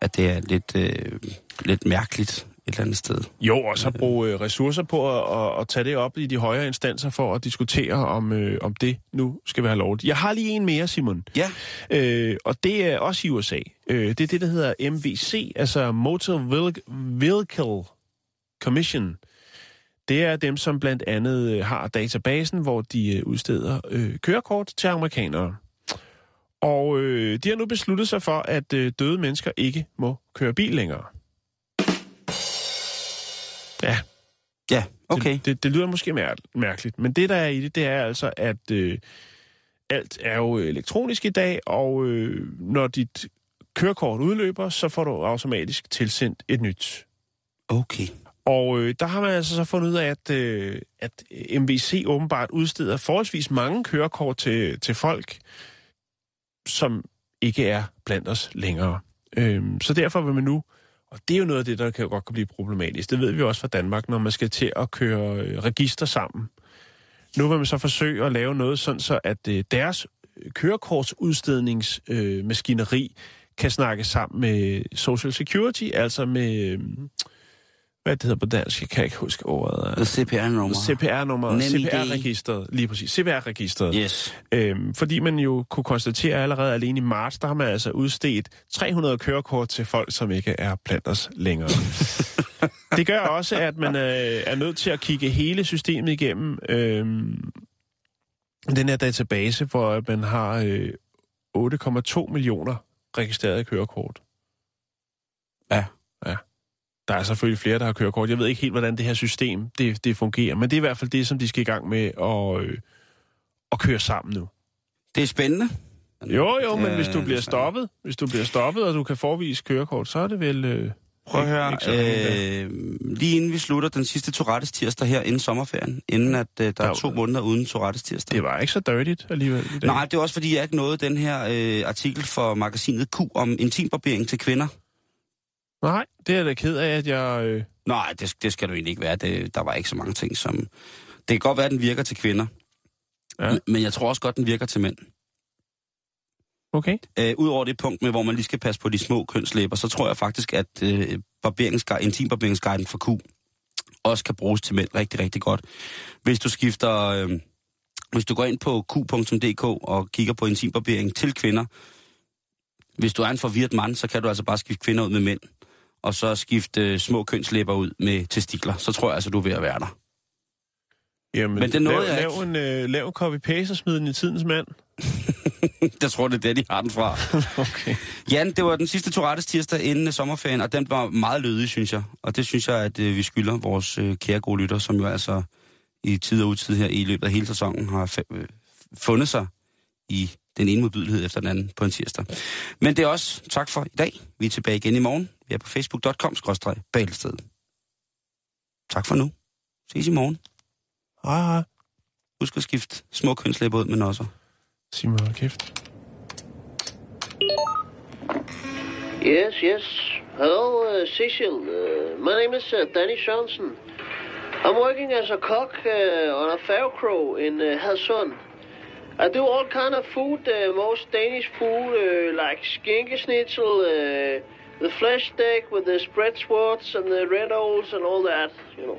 at det er lidt, øh, lidt mærkeligt et eller andet sted. Jo, og så bruge øh, ressourcer på at, at, at tage det op i de højere instanser for at diskutere, om, øh, om det nu skal være lovligt. Jeg har lige en mere, Simon. Ja, Øh, og det er også i USA. Øh, det er det, der hedder MVC, altså Motor Vehicle- Vehicle Commission. Det er dem, som blandt andet øh, har databasen, hvor de øh, udsteder øh, kørekort til amerikanere. Og øh, de har nu besluttet sig for, at øh, døde mennesker ikke må køre bil længere. Ja, Ja, okay. det, det, det lyder måske mær- mærkeligt, men det der er i det, det er altså, at øh, alt er jo elektronisk i dag, og øh, når dit kørekort udløber, så får du automatisk tilsendt et nyt. Okay. Og øh, der har man altså så fundet ud af, at, øh, at MVC åbenbart udsteder forholdsvis mange kørekort til, til folk, som ikke er blandt os længere. Øhm, så derfor vil man nu, og det er jo noget af det, der kan, godt kan blive problematisk, det ved vi også fra Danmark, når man skal til at køre øh, register sammen. Nu vil man så forsøge at lave noget sådan, så at øh, deres øh, kørekortsudstedningsmaskineri kan snakke sammen med Social Security, altså med, øh, hvad det hedder på dansk, jeg kan ikke huske ordet. CPR-nummer. CPR-nummer. CPR-registeret, lige præcis, CPR-registeret. Yes. Øhm, fordi man jo kunne konstatere allerede alene i marts, der har man altså udstedt 300 kørekort til folk, som ikke er blandt os længere. det gør også, at man øh, er nødt til at kigge hele systemet igennem. Øhm, den her database, hvor man har øh, 8,2 millioner registrerede kørekort. Der er selvfølgelig flere, der har kørekort. Jeg ved ikke helt, hvordan det her system det, det fungerer, men det er i hvert fald det, som de skal i gang med at, øh, at køre sammen nu. Det er spændende. Jo, jo, men Øh, hvis du bliver så- stoppet, hvis du bliver stoppet, og du kan forvise kørekort, så er det vel... Øh, Prøv at høre, øh, lige inden vi slutter den sidste Tourettes tirsdag her inden sommerferien, inden at øh, der Der er to måneder uden Tourettes tirsdag. det var ikke så dirtigt alligevel i dag. Nej, det er også fordi, jeg ikke nåede den her øh, artikel for magasinet Q om intimbarbering til kvinder. Nej, det er da ked af, at jeg... Øh, Nej, det, det skal du egentlig ikke være. Det, der var ikke så mange ting, som... Det kan godt være, at den virker til kvinder, Ja. men jeg tror også godt, den virker til mænd. okay. Øh, Udover det punkt med, hvor man lige skal passe på de små kønslæber, så tror jeg faktisk, at øh, barberingsguide, intimbarberingsguiden for Q også kan bruges til mænd rigtig, rigtig godt. Hvis du skifter... Øh, hvis du går ind på q.dk og kigger på intimbarbering til kvinder, hvis du er en forvirret mand, så kan du altså bare skifte kvinder ud med mænd, og så skifte små kønslæber ud med testikler. Så tror jeg altså, du er ved at være der. Jamen, Men det nåede lav, jeg lav en, øh, lav copy-paste og smid den i tidens mand. Jeg tror, det er der, de har den fra. Okay. Jan, det var den sidste Tourettes tirsdag inden øh, sommerferien, og den var meget lødig, synes jeg. Og det synes jeg, at øh, vi skylder vores øh, kære gode lytter, som jo altså i tid og utid her i løbet af hele sæsonen har fa- øh, fundet sig i den ene modbydelighed efter den anden på en tirsdag. Men det er også tak for i dag. Vi er tilbage igen i morgen. Vi er på facebook.com-bagelsted. Tak for nu. Ses i morgen. Hej, hej. Husk at skifte små kønslæber ud med nosser. Sig mig, hold kæft. Yes, yes. Hello, uh, Cecil. Uh, my name is uh, Danny Johnson. I'm working as a cook uh, on a ferrocrow in uh, Hadsund. I do all kind of food, uh, most Danish food, uh, like skinkesnitzel, uh, the flesh steak with the spread swords and the red owls and all that, you know.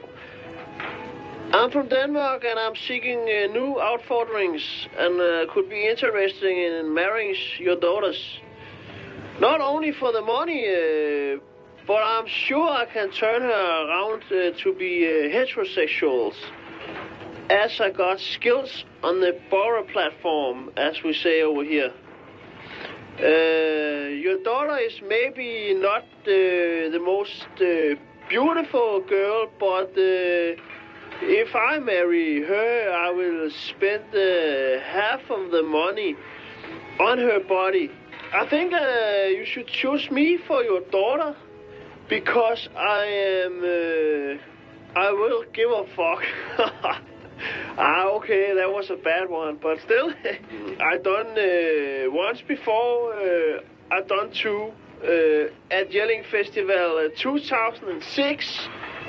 I'm from Denmark and I'm seeking uh, new outforderings and uh, could be interested in marrying your daughters. Not only for the money, uh, but I'm sure I can turn her around uh, to be uh, heterosexuals. As I got skills on the Bora platform, as we say over here. Uh, your daughter is maybe not uh, the most uh, beautiful girl, but if I marry her, I will spend half of the money on her body. I think you should choose me for your daughter because I am. I will give a fuck. ah, okay, that was a bad one, but still, I done uh, once before. Uh, I done two uh, at Yelling Festival uh, 2006. Uh,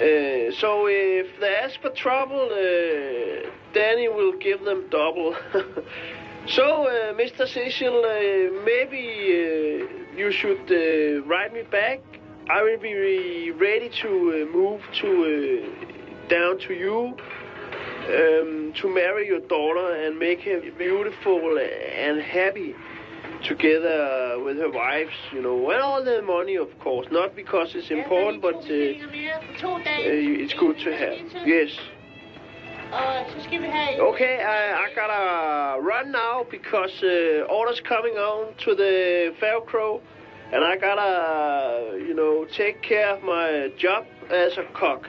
so if they ask for trouble, uh, Danny will give them double. so, Mr. Cecil, maybe you should write me back. I will be ready to move to down to you um, to marry your daughter and make her beautiful and happy together with her wives, you know, and all the money, of course. Not because it's important, but uh, uh it's good to have. Yes. Okay, I, I gotta run now because uh, orders coming on to the Velcro, and I gotta, you know, take care of my job as a cook.